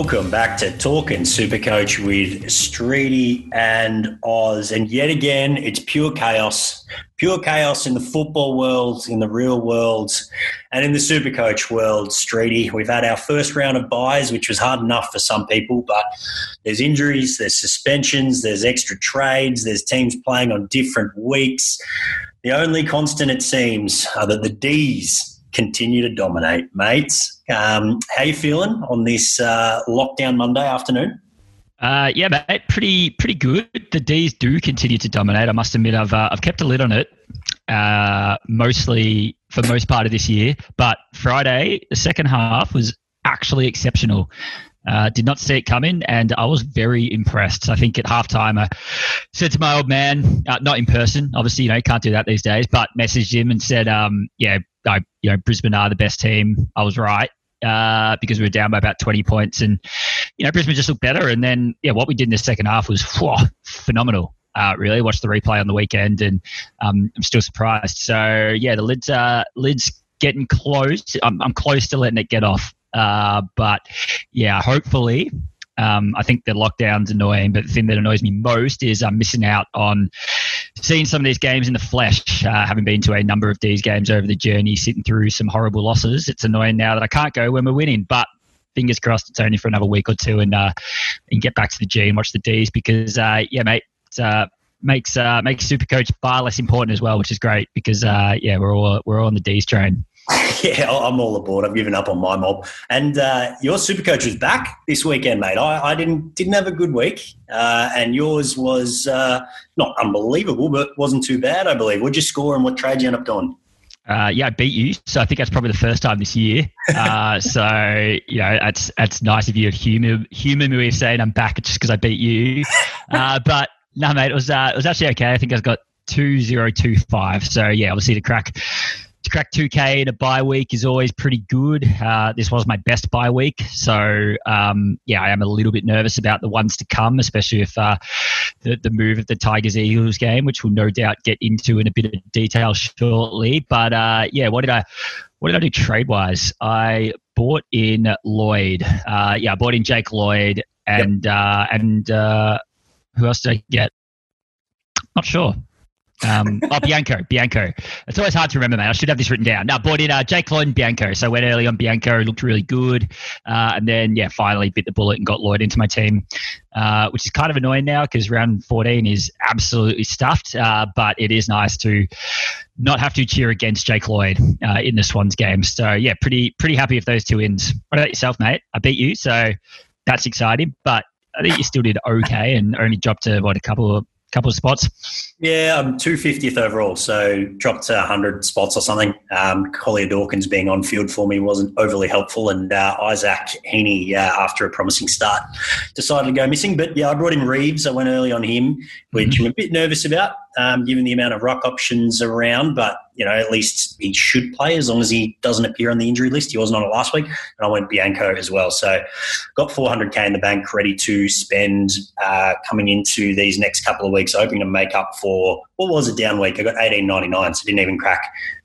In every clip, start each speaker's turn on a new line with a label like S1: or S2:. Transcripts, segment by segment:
S1: Welcome back to Talking Supercoach with Streety and Oz. And yet again, it's pure chaos. Pure chaos in the football world, in the real world, and in the Supercoach world, Streety. We've had our first round of buys, which was hard enough for some people, but there's injuries, there's suspensions, there's extra trades, there's teams playing on different weeks. The only constant, it seems, are that the D's continue to dominate, mates. Um, how you feeling on this uh, lockdown Monday afternoon?
S2: Uh, yeah, mate, pretty pretty good. The D's do continue to dominate. I must admit, I've uh, I've kept a lid on it, uh, mostly for most part of this year. But Friday, the second half was actually exceptional. Uh, did not see it coming, and I was very impressed. I think at halftime, I said to my old man, uh, not in person, obviously, you know, can't do that these days, but messaged him and said, um, "Yeah, I, you know, Brisbane are the best team. I was right." Uh, because we were down by about 20 points and you know Brisbane just looked better and then yeah what we did in the second half was phenomenal uh, really watched the replay on the weekend and um, I'm still surprised so yeah the lids uh, lids getting close I'm, I'm close to letting it get off uh, but yeah, hopefully. Um, I think the lockdown's annoying, but the thing that annoys me most is I'm missing out on seeing some of these games in the flesh. Uh, having been to a number of these games over the journey, sitting through some horrible losses, it's annoying now that I can't go when we're winning. But fingers crossed, it's only for another week or two, and uh, and get back to the G and watch the D's because uh, yeah, mate, uh, makes uh, makes Supercoach far less important as well, which is great because uh, yeah, we're all we're all on the D's train.
S1: yeah, I'm all aboard. I've given up on my mob. And uh, your super coach was back this weekend, mate. I, I didn't didn't have a good week, uh, and yours was uh, not unbelievable, but wasn't too bad, I believe. What'd you score, and what trade you end up doing?
S2: Uh, yeah, I beat you. So I think that's probably the first time this year. Uh, so you know, that's that's nice of you. A human human way of saying I'm back just because I beat you. Uh, but no, mate, it was uh, it was actually okay. I think I've got two zero two five. So yeah, obviously the crack to crack 2K in a bye week is always pretty good. Uh, this was my best bye week. So, um, yeah, I am a little bit nervous about the ones to come, especially if uh, the, the move of the Tigers Eagles game, which we'll no doubt get into in a bit of detail shortly. But, uh, yeah, what did I. What did I do trade wise? I bought in Lloyd. Uh, yeah, I bought in Jake Lloyd and yep. Uh, and uh, who else did I get? Not sure. Um, oh, Bianco, Bianco. It's always hard to remember, man. I should have this written down. Now, bought in uh, Jake Lloyd and Bianco. So went early on Bianco, looked really good, uh, and then yeah, finally bit the bullet and got Lloyd into my team, uh, which is kind of annoying now because round 14 is absolutely stuffed. Uh, but it is nice to not have to cheer against Jake Lloyd uh, in the Swans game. So yeah, pretty pretty happy with those two wins. What about yourself, mate? I beat you, so that's exciting. But I think you still did okay and only dropped to what a couple of couple of spots?
S1: Yeah, I'm 250th overall, so dropped to 100 spots or something. Um, Collier Dawkins being on field for me wasn't overly helpful, and uh, Isaac Heaney, uh, after a promising start, decided to go missing. But yeah, I brought in Reeves. I went early on him, which mm-hmm. I'm a bit nervous about, um, given the amount of rock options around. But you know, at least he should play as long as he doesn't appear on the injury list. He wasn't on it last week, and I went Bianco as well. So got 400k in the bank, ready to spend uh, coming into these next couple of weeks, hoping to make up for what was a down week. I got 1899, so didn't even crack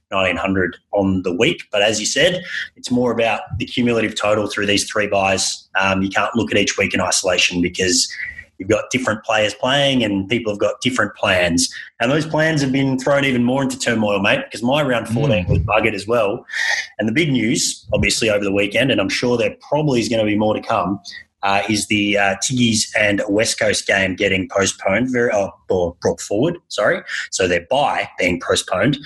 S1: 1900 on the week. But as you said, it's more about the cumulative total through these three buys. Um, you can't look at each week in isolation because You've got different players playing and people have got different plans. And those plans have been thrown even more into turmoil, mate, because my round 14 mm. was buggered as well. And the big news, obviously, over the weekend, and I'm sure there probably is going to be more to come, uh, is the uh, Tiggies and West Coast game getting postponed, very, oh, or brought forward, sorry. So their bye being postponed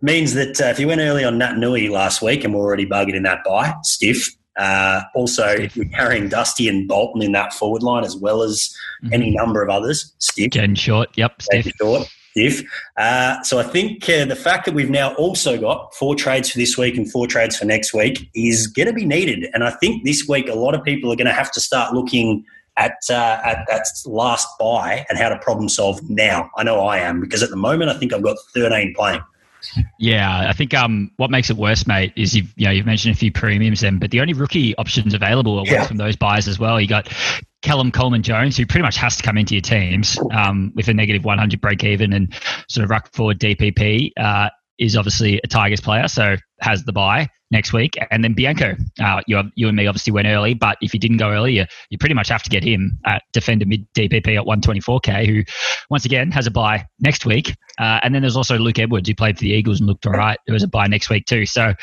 S1: means that uh, if you went early on Naitanui last week and we're already buggered in that bye, stiff, uh, also, Stiff. we're carrying Dusty and Bolton in that forward line as well as mm-hmm. any number of others.
S2: Stiff. Jen Short, yep,
S1: Stiff. Short, Stiff. Uh, so I think uh, the fact that we've now also got four trades for this week and four trades for next week is going to be needed. And I think this week a lot of people are going to have to start looking at, uh, at that last buy and how to problem solve now. I know I am because at the moment I think I've got 13 playing.
S2: Yeah, I think um, what makes it worse, mate, is you've you know you've mentioned a few premiums then, but the only rookie options available are yeah. from those buys as well. You got Callum Coleman Jones, who pretty much has to come into your teams um, with a negative 100 break even and sort of ruck forward DPP. Uh, is obviously a Tigers player, so has the buy next week. And then Bianco, uh, you, you and me obviously went early, but if you didn't go early, you, you pretty much have to get him at defender mid DPP at 124k, who once again has a buy next week. Uh, and then there's also Luke Edwards, who played for the Eagles and looked all right. There was a buy next week too. So,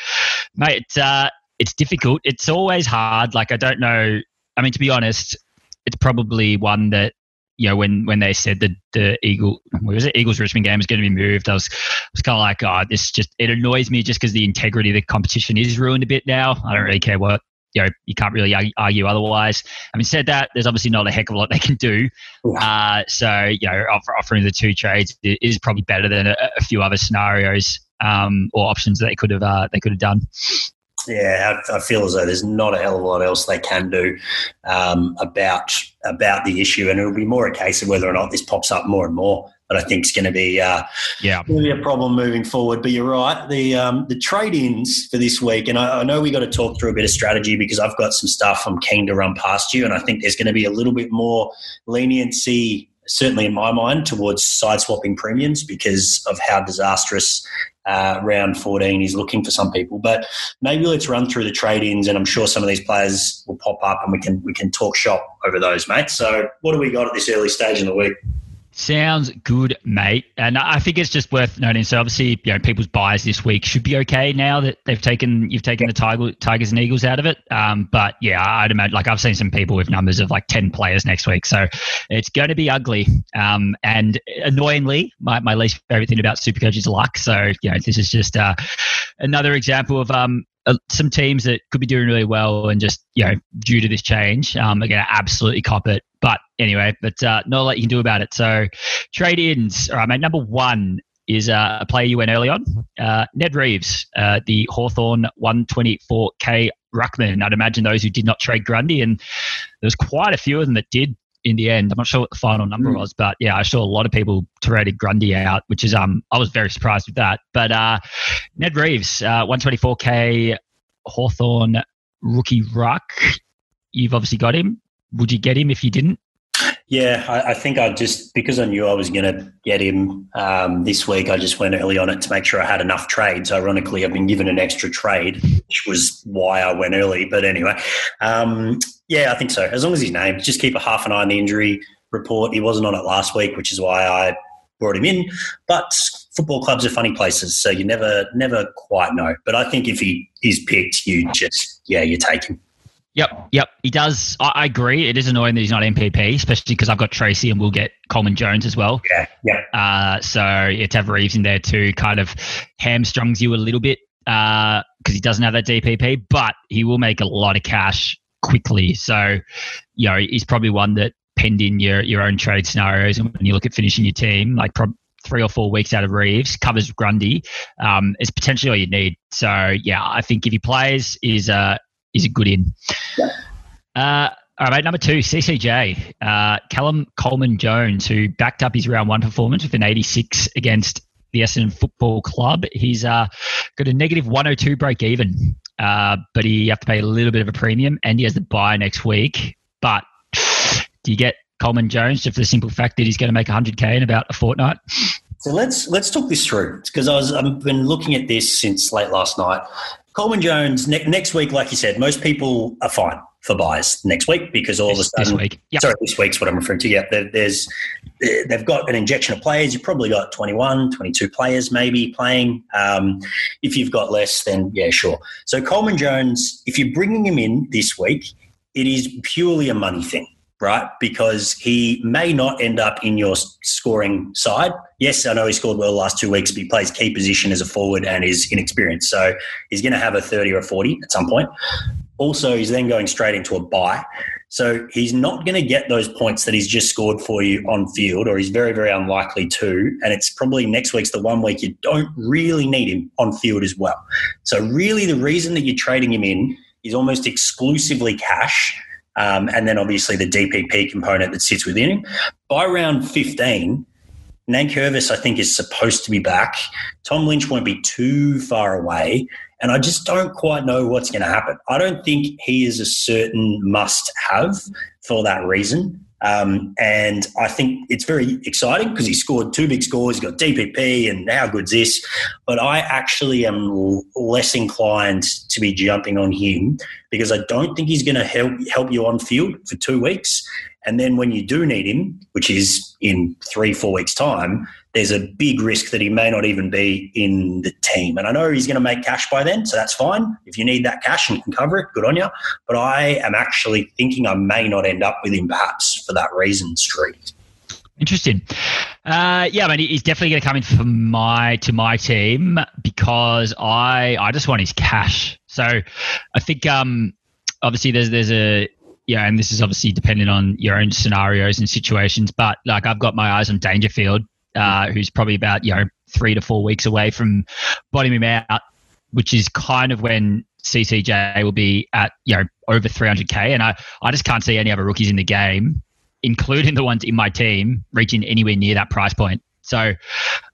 S2: mate, uh, it's difficult. It's always hard. Like I don't know. I mean, to be honest, it's probably one that you know, when when they said that the Eagle, was it, Eagles Richmond game is going to be moved, I was was kind of like, oh, this just it annoys me just because the integrity of the competition is ruined a bit now. I don't really care what you know. You can't really argue otherwise. Having said that, there's obviously not a heck of a lot they can do. Uh, so you know, offer, offering the two trades is probably better than a, a few other scenarios um, or options that they could have uh, they could have done.
S1: Yeah, I, I, feel as though there's not a hell of a lot else they can do um, about about the issue, and it'll be more a case of whether or not this pops up more and more. But I think is going to be uh,
S2: yeah
S1: be a problem moving forward. But you're right, the um, the trade ins for this week, and I, I know we got to talk through a bit of strategy because I've got some stuff I'm keen to run past you, and I think there's going to be a little bit more leniency certainly in my mind, towards side swapping premiums because of how disastrous uh, round 14 is looking for some people. But maybe let's run through the trade-ins, and I'm sure some of these players will pop up, and we can we can talk shop over those, mate. So, what do we got at this early stage in the week?
S2: Sounds good, mate. And I think it's just worth noting. So obviously, you know, people's buys this week should be okay now that they've taken you've taken the Tiger, Tigers and Eagles out of it. Um, but yeah, I'd imagine like I've seen some people with numbers of like ten players next week, so it's going to be ugly. Um, and annoyingly, my, my least favorite thing about Supercoach is luck. So you know, this is just uh, another example of um, uh, some teams that could be doing really well and just you know due to this change um, are going to absolutely cop it. But anyway, but uh, not a lot you can do about it. So trade ins. All right, mate. Number one is uh, a player you went early on, uh, Ned Reeves, uh, the Hawthorn 124k ruckman. I'd imagine those who did not trade Grundy, and there's quite a few of them that did in the end. I'm not sure what the final number mm. was, but yeah, I saw a lot of people traded Grundy out, which is um I was very surprised with that. But uh, Ned Reeves, uh, 124k Hawthorn rookie ruck. You've obviously got him. Would you get him if you didn't?
S1: Yeah, I, I, think I just because I knew I was going to get him um, this week, I just went early on it to make sure I had enough trades. Ironically, I've been given an extra trade, which was why I went early. But anyway, um, yeah, I think so. As long as he's named, just keep a half an eye on the injury report. He wasn't on it last week, which is why I brought him in. But football clubs are funny places, so you never never quite know. But I think if he is picked, you just yeah, you take him.
S2: Yep, yep, he does. I, I, agree. It is annoying that he's not MPP, especially because I've got Tracy and we'll get Coleman Jones as well.
S1: Yeah, yeah.
S2: Uh, so yeah, to have Reeves in there too kind of hamstrings you a little bit because uh, he doesn't have that DPP, but he will make a lot of cash quickly. So, you know, he's probably one that penned in your your own trade scenarios, and when you look at finishing your team, like three or four weeks out of Reeves, covers Grundy, um, is potentially all you need. So yeah, I think if he plays, is uh, is a good in. Uh, all right, mate, number two, CCJ, uh, Callum Coleman Jones, who backed up his round one performance with an 86 against the Essendon Football Club. He's uh, got a negative 102 break even, uh, but he have to pay a little bit of a premium, and he has the buy next week. But do you get Coleman Jones just for the simple fact that he's going to make 100k in about a fortnight?
S1: So let's let's talk this through because I was I've been looking at this since late last night, Coleman Jones ne- next week, like you said, most people are fine for buys next week because all this, of a
S2: sudden, this week,
S1: yep. sorry, this week's what I'm referring to. Yeah, there, there's they've got an injection of players. You've probably got 21, 22 players maybe playing. Um, if you've got less, then yeah, sure. So Coleman Jones, if you're bringing him in this week, it is purely a money thing right? Because he may not end up in your scoring side. Yes, I know he scored well last two weeks, but he plays key position as a forward and is inexperienced. So he's going to have a 30 or a 40 at some point. Also, he's then going straight into a buy. So he's not going to get those points that he's just scored for you on field, or he's very, very unlikely to. And it's probably next week's the one week you don't really need him on field as well. So, really, the reason that you're trading him in is almost exclusively cash um, and then obviously the DPP component that sits within him. By round 15, Nankervis, I think, is supposed to be back. Tom Lynch won't be too far away. And I just don't quite know what's going to happen. I don't think he is a certain must have for that reason. Um, and I think it's very exciting because he scored two big scores. He's got DPP, and how good's this? But I actually am less inclined to be jumping on him because I don't think he's going to help help you on field for two weeks. And then when you do need him, which is in three, four weeks' time, there's a big risk that he may not even be in the team. And I know he's going to make cash by then, so that's fine. If you need that cash and can cover it, good on you. But I am actually thinking I may not end up with him perhaps for that reason, Street.
S2: Interesting. Uh, yeah, I mean, he's definitely going to come in for my to my team because I I just want his cash. So I think um, obviously there's there's a yeah, and this is obviously dependent on your own scenarios and situations. But like I've got my eyes on Dangerfield, uh, who's probably about you know three to four weeks away from bottoming him out, which is kind of when CCJ will be at you know over 300k, and I I just can't see any other rookies in the game, including the ones in my team, reaching anywhere near that price point. So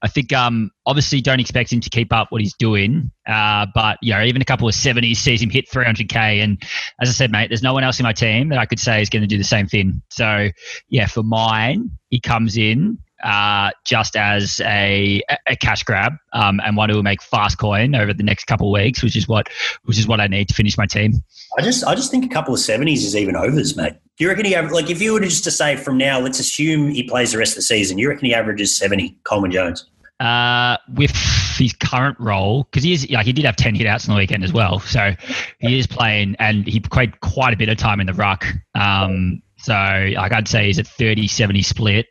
S2: I think um, obviously don't expect him to keep up what he's doing. Uh, but you know, even a couple of 70s sees him hit 300k. And as I said, mate, there's no one else in my team that I could say is going to do the same thing. So yeah, for mine, he comes in uh, just as a, a cash grab um, and one who will make fast coin over the next couple of weeks, which is what which is what I need to finish my team.
S1: I just I just think a couple of seventies is even overs, mate. Do you reckon he have, like if you were just to say from now, let's assume he plays the rest of the season, you reckon he averages seventy, Coleman Jones?
S2: Uh, with his current role, because he is like he did have ten hitouts on the weekend as well, so he is playing and he played quite a bit of time in the ruck. Um, so like I'd say he's a 30-70 split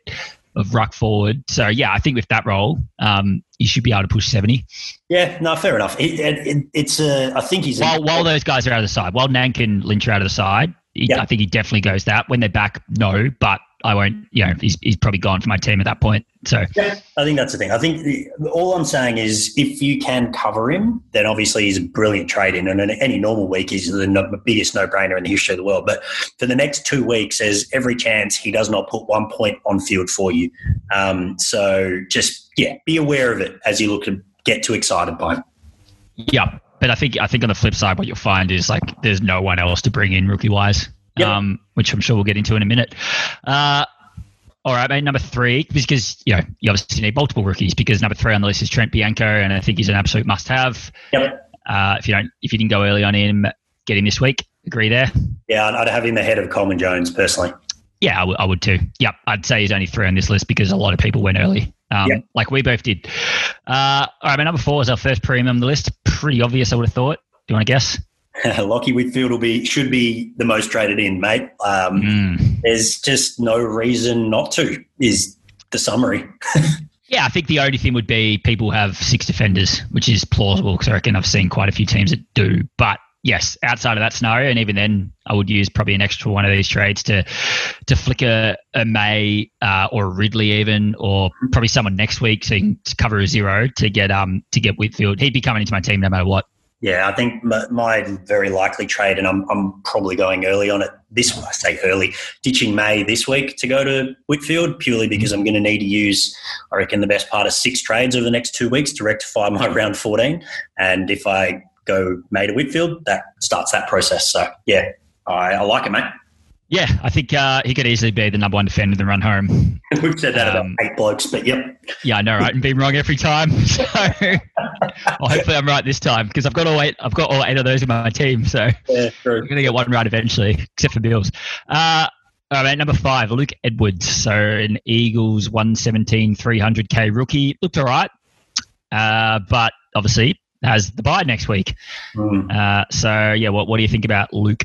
S2: of ruck forward. So yeah, I think with that role, um, you should be able to push seventy.
S1: Yeah, no, fair enough. It, it, it's a, I think he's
S2: while, while those guys are out of the side, while Nank and Lynch are out of the side. He, I think he definitely goes that. When they're back, no, but I won't. You know, he's, he's probably gone for my team at that point. So
S1: yeah, I think that's the thing. I think the, all I'm saying is if you can cover him, then obviously he's a brilliant trade in. And in any normal week, he's the no, biggest no brainer in the history of the world. But for the next two weeks, there's every chance he does not put one point on field for you. Um, so just yeah, be aware of it as you look to get too excited by him.
S2: Yeah, but I think I think on the flip side, what you'll find is like there's no one else to bring in rookie wise yep. um, which I'm sure we'll get into in a minute. Uh, all right, mate. Number three, because you know you obviously need multiple rookies. Because number three on the list is Trent Bianco, and I think he's an absolute must-have.
S1: Yep.
S2: Uh, if you don't, if you didn't go early on him, get him this week. Agree there?
S1: Yeah, I'd have him ahead of Coleman Jones personally.
S2: Yeah, I, w- I would too. Yep, I'd say he's only three on this list because a lot of people went early, um, yep. like we both did. Uh, all right, my number four is our first premium on the list. Pretty obvious, I would have thought. Do you want to guess?
S1: Lachie Whitfield will be should be the most traded in, mate. Um, mm. There's just no reason not to. Is the summary?
S2: yeah, I think the only thing would be people have six defenders, which is plausible because I reckon I've seen quite a few teams that do. But yes, outside of that scenario, and even then, I would use probably an extra one of these trades to to flick a, a May uh, or a Ridley even, or probably someone next week so you can cover a zero to get um to get Whitfield. He'd be coming into my team no matter what.
S1: Yeah, I think my very likely trade, and I'm, I'm probably going early on it this. I say early, ditching May this week to go to Whitfield purely mm-hmm. because I'm going to need to use, I reckon, the best part of six trades over the next two weeks to rectify my round 14. And if I go May to Whitfield, that starts that process. So yeah, I, I like it, mate.
S2: Yeah, I think uh, he could easily be the number one defender in the run home.
S1: We've said that um, about eight blokes, but yep.
S2: Yeah, I know, right? And been wrong every time. So well, hopefully I'm right this time because I've got all eight. I've got all eight of those in my team. So yeah, going to get one right eventually, except for Bills. Uh, all right, number five, Luke Edwards. So an Eagles 117, 300k rookie. Looked all right, uh, but obviously has the bye next week. Mm. Uh, so yeah, what what do you think about Luke?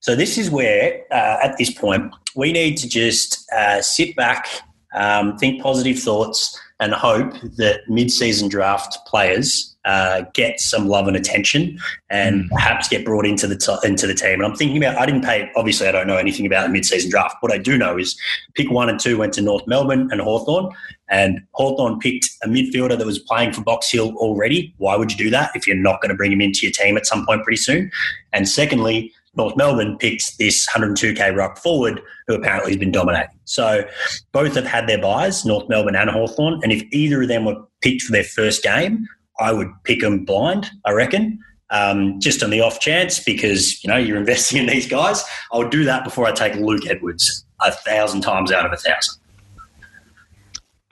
S1: So this is where, uh, at this point, we need to just uh, sit back, um, think positive thoughts, and hope that mid-season draft players uh, get some love and attention, and mm. perhaps get brought into the t- into the team. And I'm thinking about. I didn't pay. Obviously, I don't know anything about the mid-season draft. What I do know is pick one and two went to North Melbourne and Hawthorn, and Hawthorn picked a midfielder that was playing for Box Hill already. Why would you do that if you're not going to bring him into your team at some point pretty soon? And secondly, North Melbourne picked this 102k ruck forward who apparently has been dominating. So both have had their buys, North Melbourne and Hawthorn. And if either of them were picked for their first game, I would pick them blind, I reckon. Um, just on the off chance because you know you're investing in these guys. I would do that before I take Luke Edwards. a thousand times out of a thousand.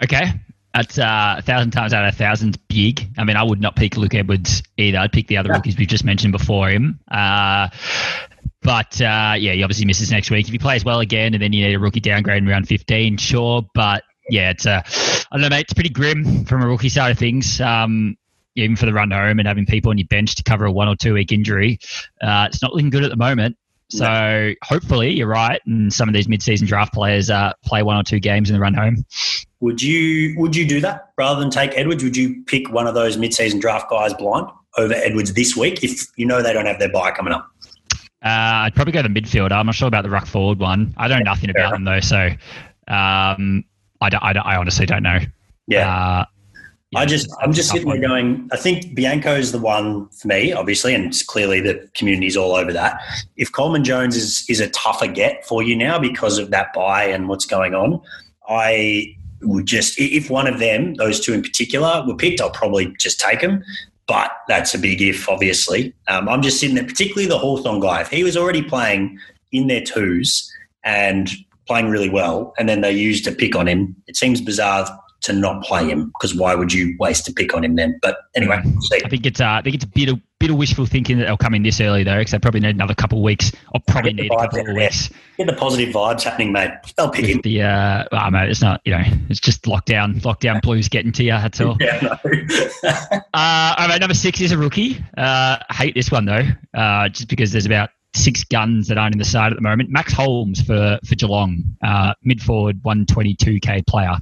S2: Okay. That's uh, a thousand times out of a thousand big. I mean, I would not pick Luke Edwards either. I'd pick the other rookies we've just mentioned before him. Uh, but uh, yeah, he obviously misses next week. If he plays well again and then you need a rookie downgrade in round 15, sure. But yeah, it's uh, I don't know, mate. It's pretty grim from a rookie side of things. Um, even for the run home and having people on your bench to cover a one or two week injury, uh, it's not looking good at the moment. So no. hopefully you're right, and some of these mid-season draft players uh, play one or two games in the run home.
S1: Would you would you do that rather than take Edwards? Would you pick one of those mid-season draft guys blind over Edwards this week if you know they don't have their buy coming up?
S2: Uh, I'd probably go the midfielder. I'm not sure about the ruck forward one. I know nothing about them though, so um, I, don't, I, don't, I honestly don't know.
S1: Yeah. Uh, I just, I'm just sitting there going, I think Bianco is the one for me, obviously, and it's clearly the community's all over that. If Coleman Jones is, is a tougher get for you now because of that buy and what's going on, I would just, if one of them, those two in particular, were picked, I'll probably just take them. But that's a big if, obviously. Um, I'm just sitting there, particularly the Hawthorn guy. If he was already playing in their twos and playing really well, and then they used a pick on him, it seems bizarre to not play him because why would you waste a pick on him then? But anyway,
S2: I think it's uh, I think it's a bit of bit of wishful thinking that they'll come in this early though, because they probably need another couple of weeks, or probably need a couple of weeks.
S1: Get the positive vibes happening, mate. They'll pick him.
S2: The uh, oh, mate, it's not you know, it's just lockdown, lockdown blues getting to you. That's all. yeah, no. uh, all right, number six is a rookie. Uh, I hate this one though, uh, just because there's about six guns that aren't in the side at the moment. Max Holmes for for Geelong, uh, mid forward, one twenty two k player.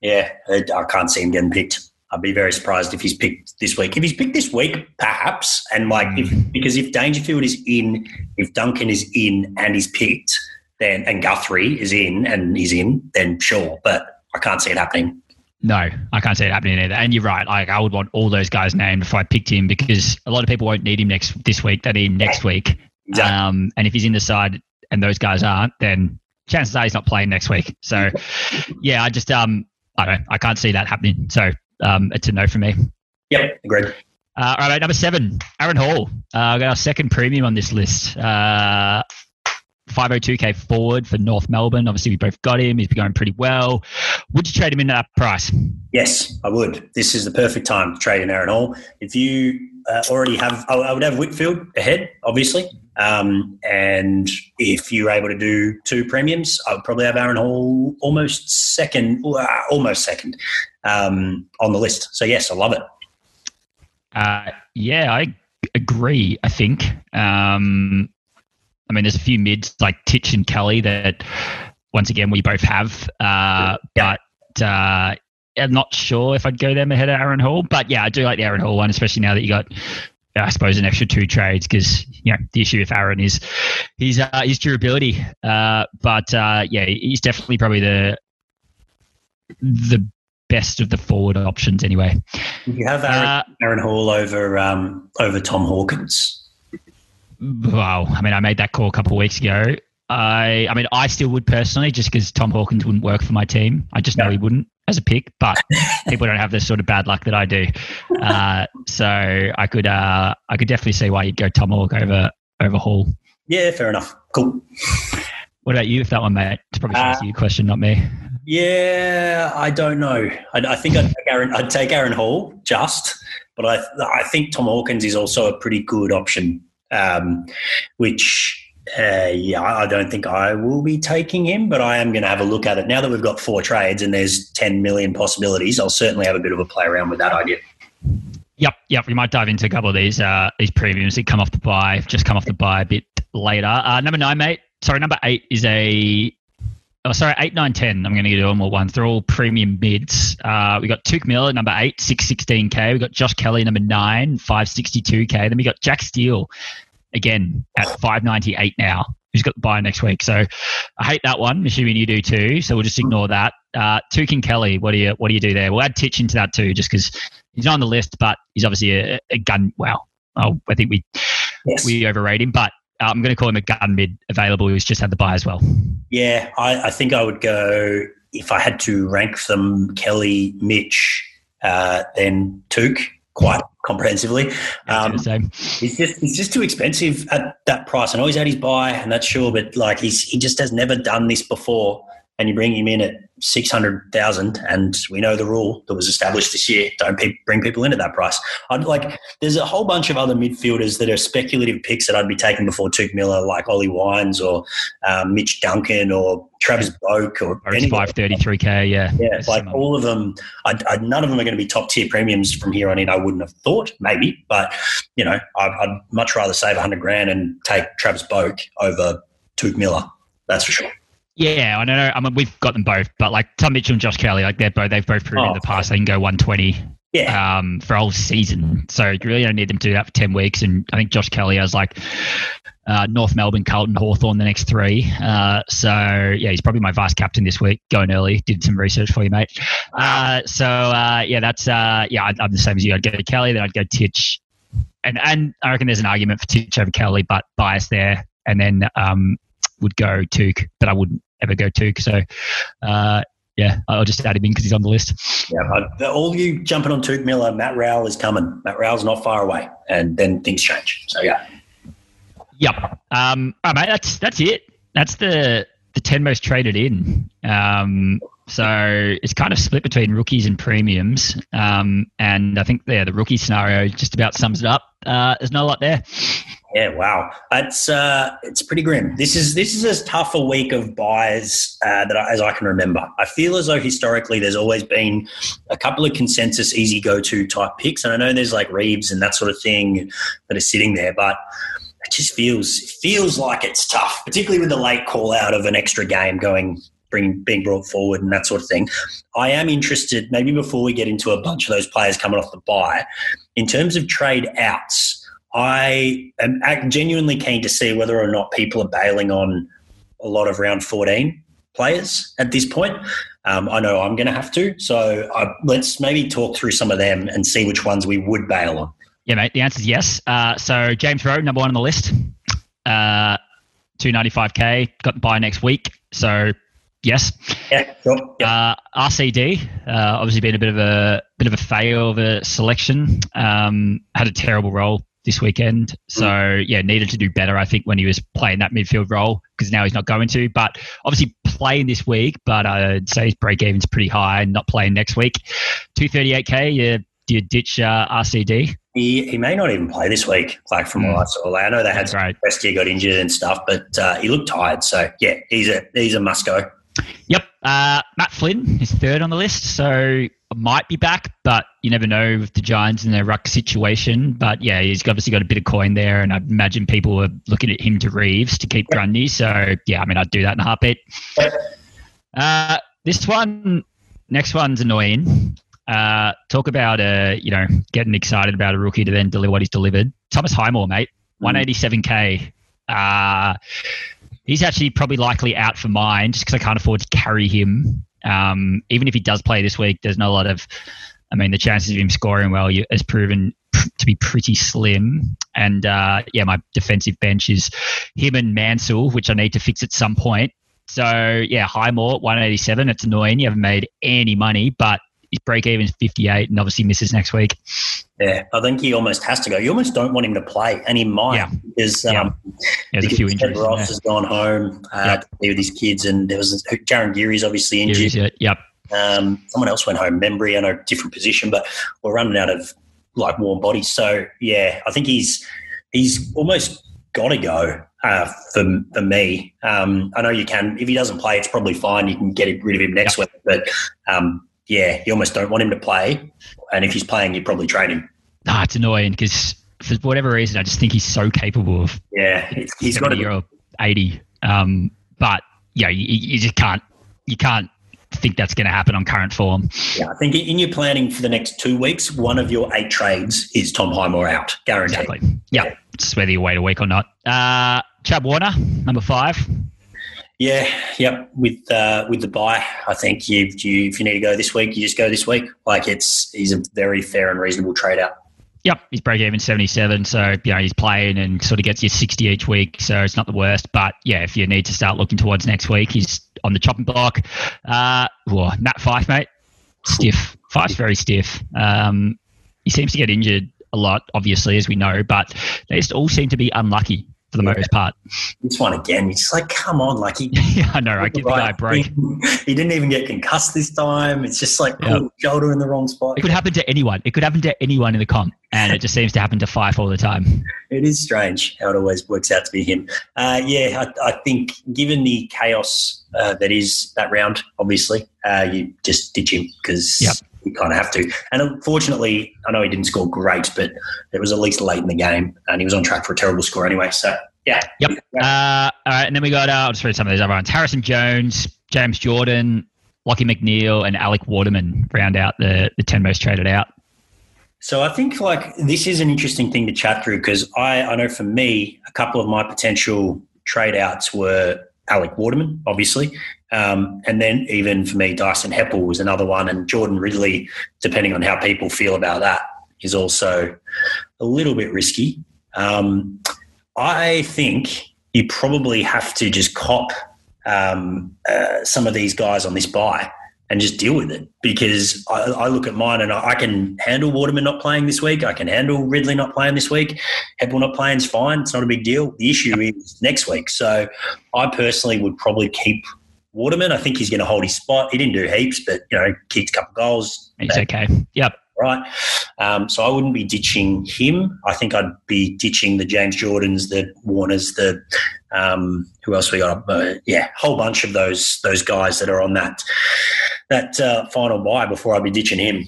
S1: Yeah, I can't see him getting picked. I'd be very surprised if he's picked this week. If he's picked this week, perhaps, and like if, mm. because if Dangerfield is in, if Duncan is in and he's picked, then and Guthrie is in and he's in, then sure. But I can't see it happening.
S2: No, I can't see it happening either. And you're right. Like I would want all those guys named if I picked him because a lot of people won't need him next this week. They need him next week. Exactly. Um, and if he's in the side and those guys aren't, then chances are he's not playing next week. So, yeah, I just um I don't. I can't see that happening. So um, it's a no for me.
S1: Yep, agreed.
S2: Uh, all right, number seven, Aaron Hall. Uh, got our second premium on this list. Uh, 502k forward for North Melbourne. Obviously, we both got him. He's been going pretty well. Would you trade him in at that price?
S1: Yes, I would. This is the perfect time to trade in Aaron Hall. If you uh, already have, I would have Whitfield ahead, obviously. Um, and if you're able to do two premiums, I would probably have Aaron Hall almost second, uh, almost second um, on the list. So yes, I love it.
S2: Uh, yeah, I agree. I think. Um, I mean, there's a few mids like Titch and Kelly that, once again, we both have. Uh, yeah. But uh, I'm not sure if I'd go them ahead of Aaron Hall. But yeah, I do like the Aaron Hall one, especially now that you got I suppose an extra two trades because you know the issue with Aaron is his uh, his durability. Uh, but uh, yeah, he's definitely probably the the best of the forward options anyway.
S1: You have Aaron, uh, Aaron Hall over um, over Tom Hawkins.
S2: Wow, I mean, I made that call a couple of weeks ago. I, I mean, I still would personally, just because Tom Hawkins wouldn't work for my team. I just know yeah. he wouldn't as a pick, but people don't have the sort of bad luck that I do. Uh, so I could, uh, I could definitely see why you'd go Tom Hawk over over Hall.
S1: Yeah, fair enough. Cool.
S2: What about you, if that one, mate? It's probably uh, you a question, not me.
S1: Yeah, I don't know. I, I think I'd take, Aaron, I'd take Aaron Hall just, but I, I think Tom Hawkins is also a pretty good option, um, which uh, yeah, I don't think I will be taking him, but I am going to have a look at it. Now that we've got four trades and there's 10 million possibilities, I'll certainly have a bit of a play around with that idea.
S2: Yep, yep. We might dive into a couple of these uh, these premiums that come off the buy, just come off the buy a bit later. Uh, number nine, mate. Sorry, number eight is a. Oh, sorry, eight, nine, ten. I'm going to do them all ones. They're all premium mids. Uh, we got Touk Miller, number eight, 616k. We got Josh Kelly, number nine, 562k. Then we got Jack Steele, again at 598 now. Who's got the buy next week? So I hate that one. Assuming you do too. So we'll just ignore that. Uh, Tukin Kelly, what do you what do you do there? We'll add Titch into that too, just because he's not on the list, but he's obviously a, a gun. Well, oh, I think we yes. we overrate him, but I'm going to call him a gun mid available who's just had the buy as well.
S1: Yeah, I, I think I would go if I had to rank them: Kelly, Mitch, uh, then Touk quite comprehensively. Um, he's just he's just too expensive at that price. I know he's at his buy, and that's sure, but like he's he just has never done this before and you bring him in at 600,000 and we know the rule that was established this year don't pe- bring people into that price. I'd like there's a whole bunch of other midfielders that are speculative picks that I'd be taking before Touk Miller like Ollie Wines or um, Mitch Duncan or Travis Boak or,
S2: or 533k yeah.
S1: Yeah like all of them I, I, none of them are going to be top tier premiums from here on in I wouldn't have thought maybe but you know I'd, I'd much rather save 100 grand and take Travis Boak over Touk Miller that's for sure
S2: yeah, I don't know. I mean, we've got them both, but like Tom Mitchell and Josh Kelly, like they're both they've both proven oh, in the past they can go 120.
S1: Yeah.
S2: Um, for a whole season, so you really don't need them to do that for ten weeks. And I think Josh Kelly has like uh, North Melbourne, Carlton, Hawthorn the next three. Uh, so yeah, he's probably my vice captain this week. Going early, did some research for you, mate. Uh, so uh, yeah, that's uh, yeah, I'm the same as you. I'd go Kelly, then I'd go Titch, and and I reckon there's an argument for Titch over Kelly, but bias there, and then um, would go Touk, but I wouldn't ever go to. So, uh, yeah, I'll just add him in because he's on the list.
S1: Yeah, all you jumping on Touk Miller, Matt Rowell is coming. Matt Rowell's not far away, and then things change. So yeah.
S2: Yep. Um, all right, mate, that's that's it. That's the the ten most traded in. Um, so it's kind of split between rookies and premiums. Um, and I think yeah, the rookie scenario just about sums it up. Uh, there's not a lot there.
S1: Yeah, wow, it's uh, it's pretty grim. This is this is as tough a week of buys uh, that I, as I can remember. I feel as though historically there's always been a couple of consensus easy go to type picks, and I know there's like Reeves and that sort of thing that are sitting there, but it just feels feels like it's tough, particularly with the late call out of an extra game going bring, being brought forward and that sort of thing. I am interested, maybe before we get into a bunch of those players coming off the buy, in terms of trade outs I am genuinely keen to see whether or not people are bailing on a lot of round 14 players at this point. Um, I know I'm going to have to. So uh, let's maybe talk through some of them and see which ones we would bail on.
S2: Yeah, mate. The answer is yes. Uh, so James Rowe, number one on the list, uh, 295k, got the buy next week. So yes.
S1: Yeah, sure.
S2: Yeah. Uh, RCD, uh, obviously been a bit of a bit of a fail of a selection. Um, had a terrible role this weekend. So mm. yeah, needed to do better. I think when he was playing that midfield role because now he's not going to. But obviously playing this week. But I'd say his break even's pretty high. and Not playing next week. Two thirty eight k. Yeah, do you ditch uh, RCD?
S1: He, he may not even play this week. Like from mm. what I saw, I know they had some rest year got injured and stuff, but uh, he looked tired. So yeah, he's a he's a must go.
S2: Yep. Uh, Matt Flynn is third on the list. So might be back, but you never know with the Giants and their ruck situation. But yeah, he's obviously got a bit of coin there, and I imagine people are looking at him to Reeves to keep Grundy. So yeah, I mean, I'd do that in a heartbeat. Uh, this one, next one's annoying. Uh, talk about uh, you know getting excited about a rookie to then deliver what he's delivered. Thomas Highmore, mate, mm. one eighty seven k. Uh, he's actually probably likely out for mine just because I can't afford to carry him um, even if he does play this week, there's not a lot of. I mean, the chances of him scoring well has proven to be pretty slim. And uh, yeah, my defensive bench is him and Mansell, which I need to fix at some point. So yeah, Highmore 187. It's annoying. You haven't made any money, but his break even is 58 and obviously misses next week.
S1: Yeah, I think he almost has to go. You almost don't want him to play, and he might yeah. because um, yeah.
S2: There's a few injuries.
S1: Ross yeah. has gone home uh, yep. to be with his kids, and there was Jarryn Geary's obviously injured.
S2: Geary's, yep.
S1: Um, someone else went home. Membry, I know, different position, but we're running out of like warm bodies. So yeah, I think he's he's almost got to go uh, for for me. Um, I know you can if he doesn't play, it's probably fine. You can get rid of him next yep. week, but um, yeah, you almost don't want him to play. And if he's playing, you probably trade him.
S2: Nah, it's annoying because for whatever reason, I just think he's so capable of.
S1: Yeah, he's got a
S2: year eighty. Um, but yeah, you, you just can't you can't think that's going to happen on current form.
S1: Yeah, I think in your planning for the next two weeks, one of your eight trades is Tom Highmore out, guaranteed.
S2: Exactly. Yeah, yeah. it's whether you wait a week or not. Uh, Chad Warner, number five.
S1: Yeah, yep. With uh, with the buy, I think you, you if you need to go this week, you just go this week. Like it's he's a very fair and reasonable trade out.
S2: Yep, he's break even seventy seven, so you know he's playing and sort of gets you sixty each week, so it's not the worst. But yeah, if you need to start looking towards next week, he's on the chopping block. Uh, whoa, Nat Fyfe, mate, stiff. Fyfe's very stiff. Um, he seems to get injured a lot, obviously, as we know, but they just all seem to be unlucky for the yeah. most part.
S1: This one again, it's like, come on, like he.
S2: yeah, I know. I give the guy a break.
S1: He didn't even get concussed this time. It's just like yep. shoulder in the wrong spot.
S2: It could happen to anyone. It could happen to anyone in the comp, and it just seems to happen to Fyfe all the time.
S1: It is strange how it always works out to be him. Uh, yeah, I, I, think given the chaos uh, that is that round, obviously, uh, you just ditch him because. Yep you kind of have to. And unfortunately, I know he didn't score great, but it was at least late in the game, and he was on track for a terrible score anyway. So yeah.
S2: Yep. Uh, all right, and then we got uh, I'll just read some of these other ones. Harrison Jones, James Jordan, Lachie McNeil, and Alec Waterman round out the the ten most traded out.
S1: So I think like this is an interesting thing to chat through because I, I know for me a couple of my potential trade outs were Alec Waterman, obviously, um, and then even for me, Dyson Heppell was another one, and Jordan Ridley, depending on how people feel about that, is also a little bit risky. Um, I think you probably have to just cop um, uh, some of these guys on this buy and just deal with it because I, I look at mine and I, I, can handle Waterman not playing this week. I can handle Ridley not playing this week. Heppell not playing is fine. It's not a big deal. The issue is next week. So I personally would probably keep Waterman. I think he's going to hold his spot. He didn't do heaps, but you know, kicked a couple goals.
S2: He's okay. Yep.
S1: Right. Um, so I wouldn't be ditching him. I think I'd be ditching the James Jordans, the Warners, the um, who else we got? Uh, yeah, a whole bunch of those those guys that are on that that uh, final buy before I'd be ditching him.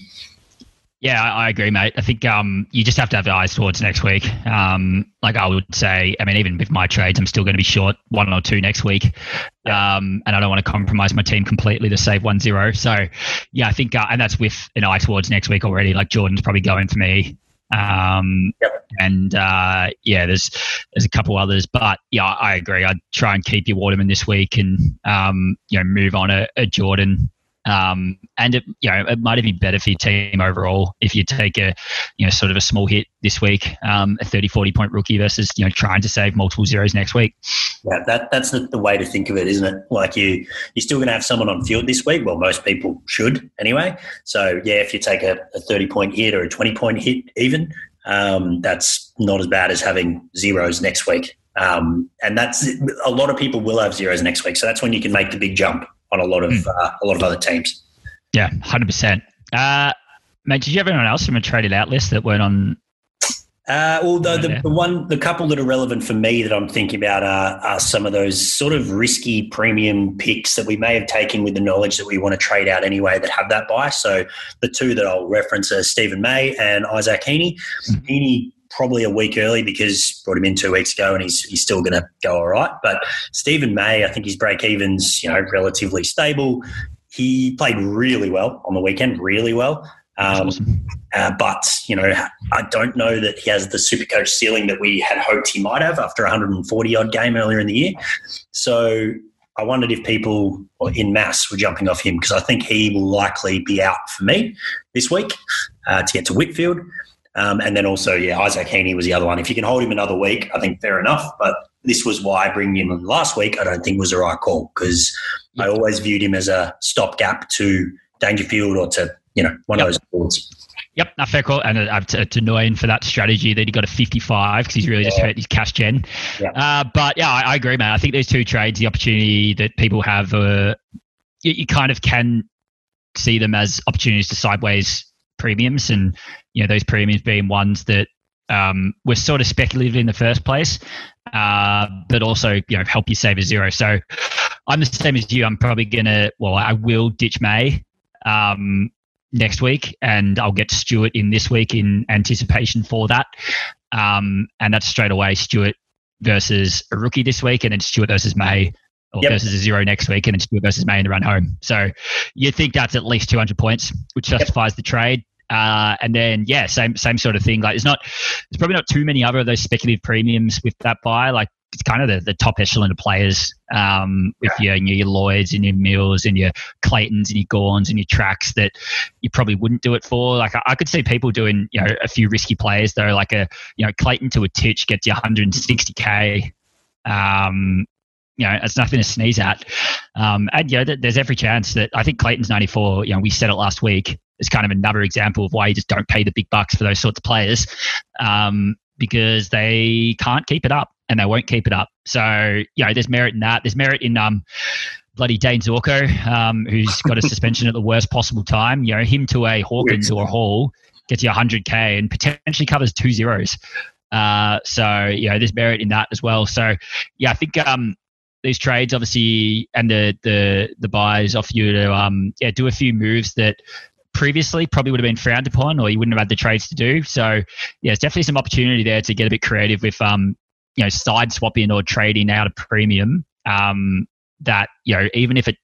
S2: Yeah, I, I agree, mate. I think um, you just have to have eyes towards next week. Um, like I would say, I mean, even with my trades, I'm still going to be short one or two next week. Yeah. Um, and I don't want to compromise my team completely to save one zero. So, yeah, I think, uh, and that's with an eye towards next week already. Like Jordan's probably going for me. Um, yep. and uh, yeah, there's there's a couple others, but yeah, I agree. I'd try and keep your Waterman this week, and um, you know, move on a, a Jordan um, and it, you know, it might have been better for your team overall if you take a, you know, sort of a small hit this week, um, a 30, 40 point rookie versus, you know, trying to save multiple zeros next week.
S1: Yeah, that, that's the, the way to think of it, isn't it? Like you, you're still going to have someone on field this week. Well, most people should anyway. So yeah, if you take a, a 30 point hit or a 20 point hit even, um, that's not as bad as having zeros next week. Um, and that's a lot of people will have zeros next week. So that's when you can make the big jump on a lot of mm. uh, a lot of other teams.
S2: Yeah, hundred uh, percent. Mate, did you have anyone else from a traded out list that weren't on?
S1: Uh, well, the, the, the, one, the couple that are relevant for me that I'm thinking about are, are, some of those sort of risky premium picks that we may have taken with the knowledge that we want to trade out anyway that have that buy. So the two that I'll reference are Stephen May and Isaac Heaney. Mm-hmm. Heaney probably a week early because brought him in two weeks ago and he's, he's still going to go all right. But Stephen May, I think his break evens, you know, relatively stable. He played really well on the weekend, really well. Um, awesome. uh, but, you know, I don't know that he has the super coach ceiling that we had hoped he might have after a 140 odd game earlier in the year. So I wondered if people in mass were jumping off him because I think he will likely be out for me this week uh, to get to Whitfield. Um, and then also, yeah, Isaac Heaney was the other one. If you can hold him another week, I think fair enough. But this was why bringing him in last week, I don't think was the right call because yep. I always viewed him as a stopgap to Dangerfield or to, you know, one yep. of those boards.
S2: Yep, not fair call. And uh, it's annoying for that strategy that he got a 55 because he's really yeah. just hurt his cash gen. Yeah. Uh, but yeah, I, I, agree, man. I think these two trades, the opportunity that people have, uh, you, you kind of can see them as opportunities to sideways premiums and you know those premiums being ones that um, were sort of speculative in the first place, uh, but also you know help you save a zero. So I'm the same as you. I'm probably gonna well, I will ditch May um, next week, and I'll get Stewart in this week in anticipation for that. Um, and that's straight away Stewart versus a rookie this week, and then Stewart versus May. Or yep. versus a zero next week, and then Stewart versus May in the run home. So you think that's at least 200 points, which justifies yep. the trade. Uh, and then yeah, same same sort of thing. Like it's not it's probably not too many other of those speculative premiums with that buy. Like it's kind of the, the top echelon of players um, with yeah. your, your Lloyds and your Mills and your Claytons and your Gawns and your tracks that you probably wouldn't do it for. Like I, I, could see people doing you know a few risky players though, like a you know Clayton to a Titch gets you 160k. Um, you know, it's nothing to sneeze at. Um, and you know, there's every chance that I think Clayton's 94. You know, we said it last week is kind of another example of why you just don't pay the big bucks for those sorts of players um, because they can't keep it up and they won't keep it up. So, you know, there's merit in that. There's merit in um, bloody Dayne Zorko, um, who's got a suspension at the worst possible time. You know, him to a Hawkins or a Hall gets you 100K and potentially covers two zeros. Uh, so, you know, there's merit in that as well. So, yeah, I think um, these trades obviously and the the the buys offer you to um yeah do a few moves that previously probably would have been frowned upon or you wouldn't have had the trades to do. So yeah, there's definitely some opportunity there to get a bit creative with um you know side swapping or trading out a premium um that you know even if it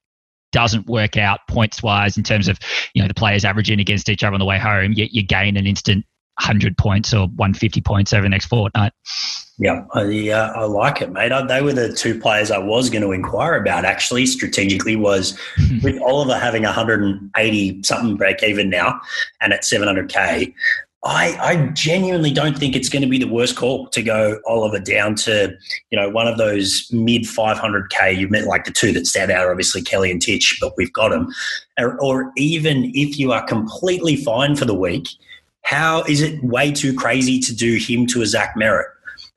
S2: doesn't work out points wise in terms of you know the players averaging against each other on the way home, yet you gain an instant 100 points or 150 points over the next fortnight.
S1: Yeah, I, uh, I like it, mate. I, they were the two players I was going to inquire about actually strategically was with Oliver having 180 something break even now and at 700k. I, I genuinely don't think it's going to be the worst call to go Oliver down to, you know, one of those mid 500k. You've met like the two that stand out, obviously Kelly and Titch, but we've got them. Or, or even if you are completely fine for the week, how is it way too crazy to do him to a Zach Merrett?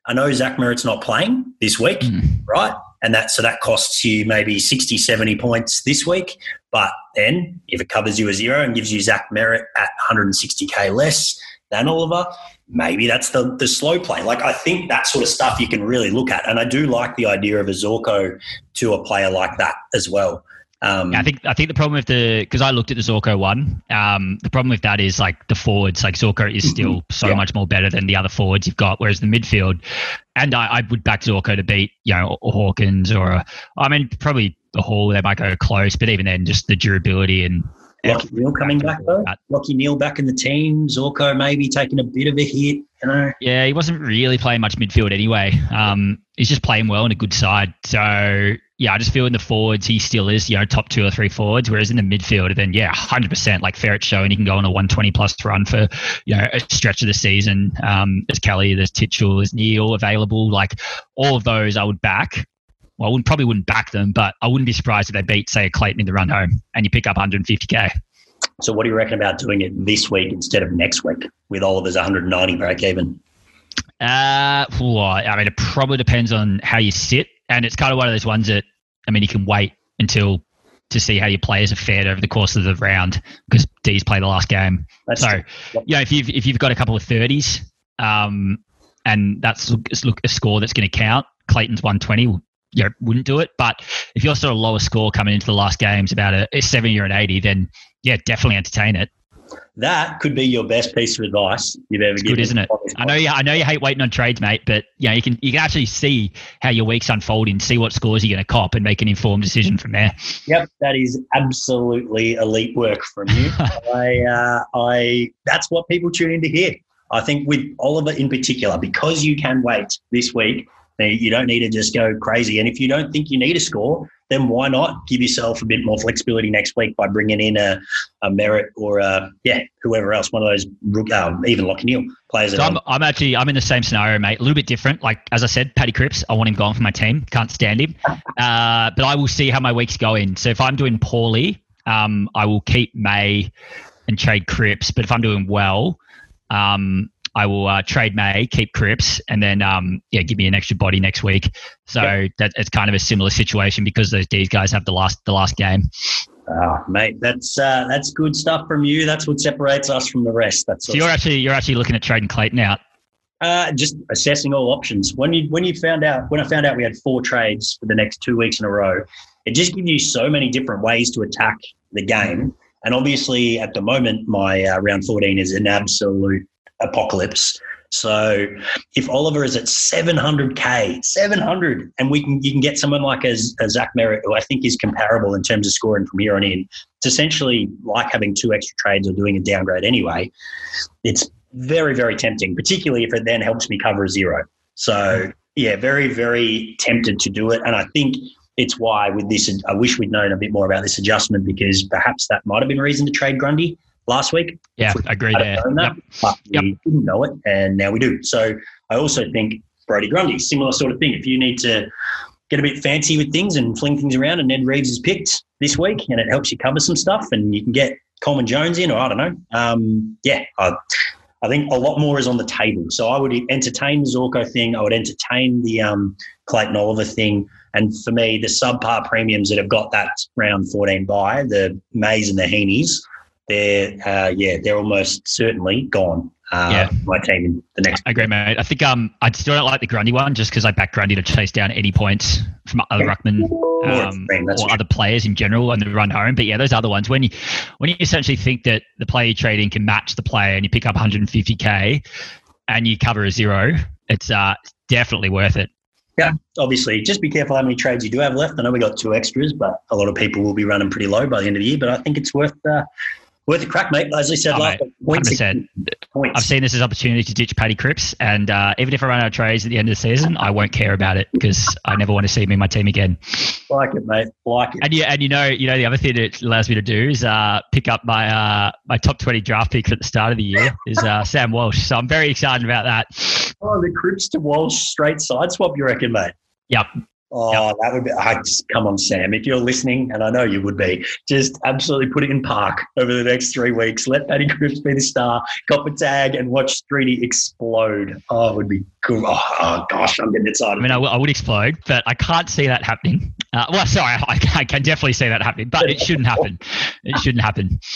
S1: I know Zach Merrett's not playing this week, mm. right? And that so that costs you maybe 60, 70 points this week. But then if it covers you a zero and gives you Zach Merrett at 160k less than Oliver, maybe that's the the slow play. Like I think that sort of stuff you can really look at. And I do like the idea of a Zorko to a player like that as well.
S2: Um, yeah, I think I think the problem with the because I looked at the Zorko one. Um, the problem with that is like the forwards, like Zorko is still so yeah. much more better than the other forwards you've got. Whereas the midfield, and I, I would back Zorko to beat you know Hawkins or a, I mean probably the Hall they might go close, but even then just the durability and
S1: Lachie Neale coming back though. Lachie Neale back in the team. Zorko maybe taking a bit of a hit. You know.
S2: Yeah, he wasn't really playing much midfield anyway. Um, he's just playing well in a good side. So yeah, I just feel in the forwards he still is, you know, top two or three forwards. Whereas in the midfield, then yeah, hundred percent like Ferret showing he can go on a one twenty plus run for you know a stretch of the season. Um, there's Kelly, there's Mitchell, there's Neale available. Like all of those, I would back. Well, I wouldn't, probably wouldn't back them, but I wouldn't be surprised if they beat, say, a Clayton in the run home and you pick up 150k.
S1: So, what do you reckon about doing it this week instead of next week with Oliver's 190 break even?
S2: Uh, well, I mean, it probably depends on how you sit and it's kind of one of those ones that I mean, you can wait until to see how your players have fared over the course of the round because D's play the last game. That's so, you know, if you've if you've got a couple of thirties, um, and that's look a score that's going to count. Clayton's one twenty. You know, wouldn't do it, but if you're sort of lower score coming into the last games, about a, a seventy or an eighty, then yeah, definitely entertain it
S1: that could be your best piece of advice you've ever it's given.
S2: Good, isn't it? I know you. I know you hate waiting on trades, mate, but you know you can you can actually see how your week's unfolding, see what scores you're going to cop, and make an informed decision from there.
S1: Yep, that is absolutely elite work from you. I, uh, I that's what people tune in to hear. I think with Oliver in particular, because you can wait this week, you don't need to just go crazy. And if you don't think you need a score, then why not give yourself a bit more flexibility next week by bringing in a, a Merrett or a, yeah, whoever else, one of those, um, even Lachie Neale players.
S2: So I'm, I'm, actually, I'm in the same scenario, mate. A little bit different. Like, as I said, Paddy Cripps, I want him gone for my team. Can't stand him. uh, but I will see how my week's going. So if I'm doing poorly, um, I will keep May and trade Cripps. But if I'm doing well, um, I will uh, trade May, keep Cripps, and then um, yeah, give me an extra body next week. So yep. that it's kind of a similar situation because those D's guys have the last the last game.
S1: Oh, mate, that's uh, that's good stuff from you. That's what separates us from the rest. That's
S2: so you're actually you're actually looking at trading Clayton out.
S1: Uh, just assessing all options. When you when you found out when I found out we had four trades for the next two weeks in a row, it just gives you so many different ways to attack the game. And obviously, at the moment, my uh, round 14 is an absolute apocalypse. So if Oliver is at 700k, 700, and we can you can get someone like a, a Zach Merrett, who I think is comparable in terms of scoring from here on in. It's essentially like having two extra trades or doing a downgrade anyway. It's very very tempting, particularly if it then helps me cover a zero. So yeah, very very tempted to do it, and I think it's why with this, I wish we'd known a bit more about this adjustment because perhaps that might have been a reason to trade Grundy last week.
S2: Yeah, I agree there.
S1: That, yep. But yep. we didn't know it, and now we do. So I also think Brodie Grundy, similar sort of thing. If you need to get a bit fancy with things and fling things around. And Ned Reeves is picked this week, and it helps you cover some stuff, and you can get Coleman Jones in, or I don't know. Um, yeah, I, I think a lot more is on the table. So I would entertain the Zorko thing. I would entertain the um, Clayton Oliver thing. And for me, the subpar premiums that have got that round 14 by, the Mays and the Heeneys, they're, uh, yeah, they're almost certainly gone uh, yeah. my team in the next.
S2: I agree, mate. I think um, I still don't like the Grundy one just because I back Grundy to chase down any points from other ruckman um, or other players in general on the run home. But yeah, those other ones when you when you essentially think that the player you're trading can match the player and you pick up 150k and you cover a zero, it's uh, definitely worth it.
S1: Yeah, obviously, just be careful how many trades you do have left. I know we got two extras, but a lot of people will be running pretty low by the end of the year. But I think it's worth uh, worth a crack, mate. As I said, oh, last
S2: points, points. I've seen this as opportunity to ditch Paddy Cripps, and uh, even if I run out of trades at the end of the season, I won't care about it because I never want to see him in my team again.
S1: Like it, mate. Like it.
S2: And yeah, and you know, you know, the other thing it allows me to do is uh, pick up my uh, my top twenty draft pick at the start of the year is uh, Sam Walsh. So I'm very excited about that.
S1: Oh, the Cripps to Walsh straight side swap, you reckon, mate?
S2: Yep.
S1: Oh, yep. that would be. I just come on, Sam. If you're listening, and I know you would be, just absolutely put it in park over the next three weeks. Let Paddy Cripps be the star. Cop a tag and watch Streety explode. Oh, it would be cool. Oh, oh, gosh, I'm getting excited.
S2: I mean, I, w- I would explode, but I can't see that happening. Uh, well, sorry, I, I, can definitely see that happening, but it shouldn't happen. It shouldn't happen.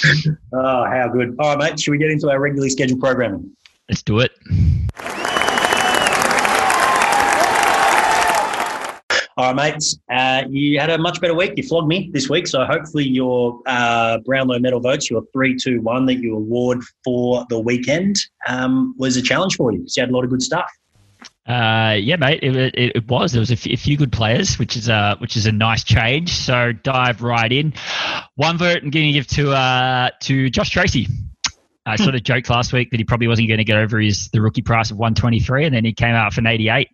S1: Oh, how good! All right, mate. Should we get into our regularly scheduled programming?
S2: Let's do it.
S1: All right, mates. Uh, you had a much better week. You flogged me this week, so hopefully your uh, Brownlow medal votes, your three, two, one that you award for the weekend, um, was a challenge for you. So you had a lot of good stuff.
S2: Uh, yeah, mate, it, it, it, was. There was a, f- a few good players, which is a which is a nice change. So dive right in. One vote I'm going to give to uh, to Josh Treacy. I sort of joked last week that he probably wasn't going to get over his the rookie price of 123, and then he came out for an 88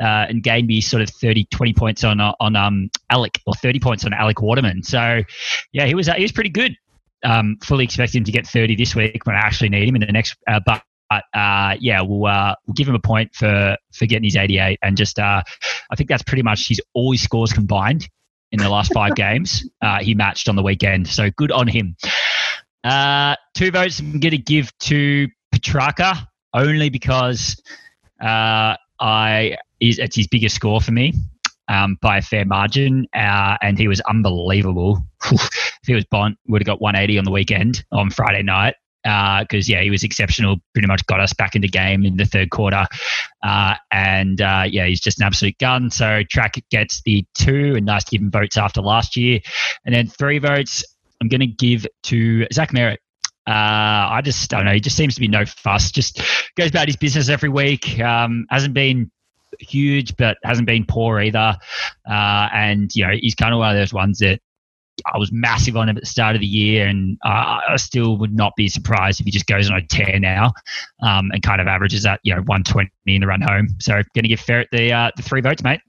S2: uh, and gained me sort of 30, 20 points on on um, Alec or 30 points on Alec Waterman. So, yeah, he was uh, he was pretty good. Um, fully expect him to get 30 this week when I actually need him in the next. Uh, but uh, yeah, we'll, uh, we'll give him a point for for getting his 88, and just uh, I think that's pretty much his all his scores combined in the last five games. Uh, he matched on the weekend, so good on him. Uh, two votes I'm going to give to Petrarca only because uh, I is it's his biggest score for me um, by a fair margin, uh, and he was unbelievable. if he was Bont, would have got 180 on the weekend on Friday night because uh, yeah, he was exceptional. Pretty much got us back in the game in the third quarter, uh, and uh, yeah, he's just an absolute gun. So track gets the two, and nice to give him votes after last year, and then three votes. I'm going to give to Zach Merrett. Uh, I just I don't know. He just seems to be no fuss. Just goes about his business every week. Um, hasn't been huge, but hasn't been poor either. Uh, and you know, he's kind of one of those ones that I was massive on him at the start of the year, and uh, I still would not be surprised if he just goes on a tear now um, and kind of averages at you know 120 in the run home. So, going to give Ferret the uh, the three votes, mate.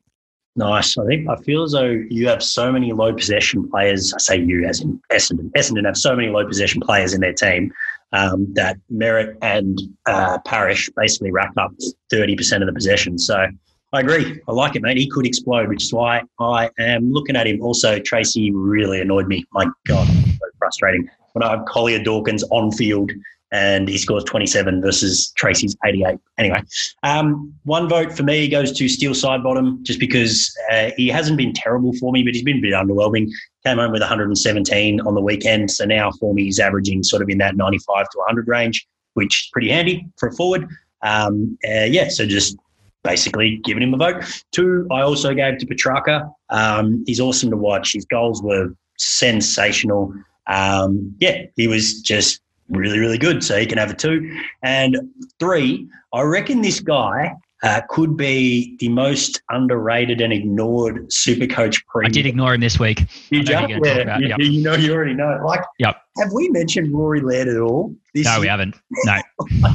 S1: Nice. I think I feel as though you have so many low possession players. I say you, as in Essendon. Essendon have so many low possession players in their team um, that Merrett and uh, Parish basically rack up 30% of the possession. So I agree. I like it, mate. He could explode, which is why I am looking at him. Also, Treacy really annoyed me. My God, so frustrating. When I have Collier Dawkins on field and he scores 27 versus Treacy's 88. Anyway, um, one vote for me goes to Steele Sidebottom just because uh, he hasn't been terrible for me, but he's been a bit underwhelming. Came home with 117 on the weekend, so now for me he's averaging sort of in that 95 to 100 range, which is pretty handy for a forward. Um, uh, yeah, so just basically giving him a vote. Two, I also gave to Petrarca. Um, he's awesome to watch. His goals were sensational. Um, yeah, he was just really, really good. So he can have a two. And three, I reckon this guy uh, could be the most underrated and ignored super coach
S2: pre. I did ignore him this week.
S1: You, yeah, you, yep. you, know, you already know. Like,
S2: yep.
S1: have we mentioned Rory Laird at all?
S2: This no, we haven't. No.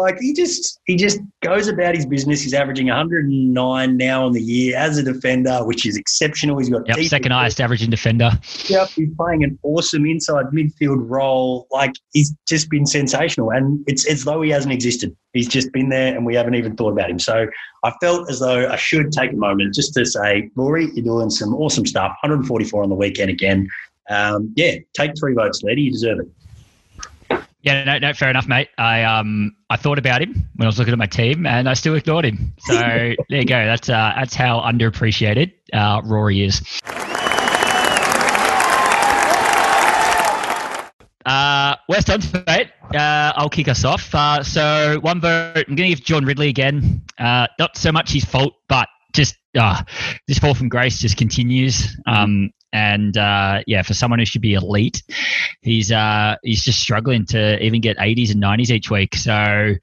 S1: Like he just he just goes about his business. He's averaging 109 now on the year as a defender, which is exceptional. He's got
S2: yep, second highest averaging defender.
S1: Yep, he's playing an awesome inside midfield role. Like he's just been sensational, and it's as though he hasn't existed. He's just been there, and we haven't even thought about him. So I felt as though I should take a moment just to say, Rory, you're doing some awesome stuff. 144 on the weekend again. Um, yeah, take three votes, lady. You deserve it.
S2: Yeah, no, no, fair enough, mate. I um I thought about him when I was looking at my team, and I still ignored him. So there you go. That's uh that's how underappreciated uh, Rory is. Uh, West Ham, mate. Uh, I'll kick us off. Uh, so one vote. I'm going to give John Ridley again. Uh, not so much his fault, but just uh, this fall from grace just continues. Um, and uh, yeah, for someone who should be elite, he's uh, he's just struggling to even get 80s and 90s each week. So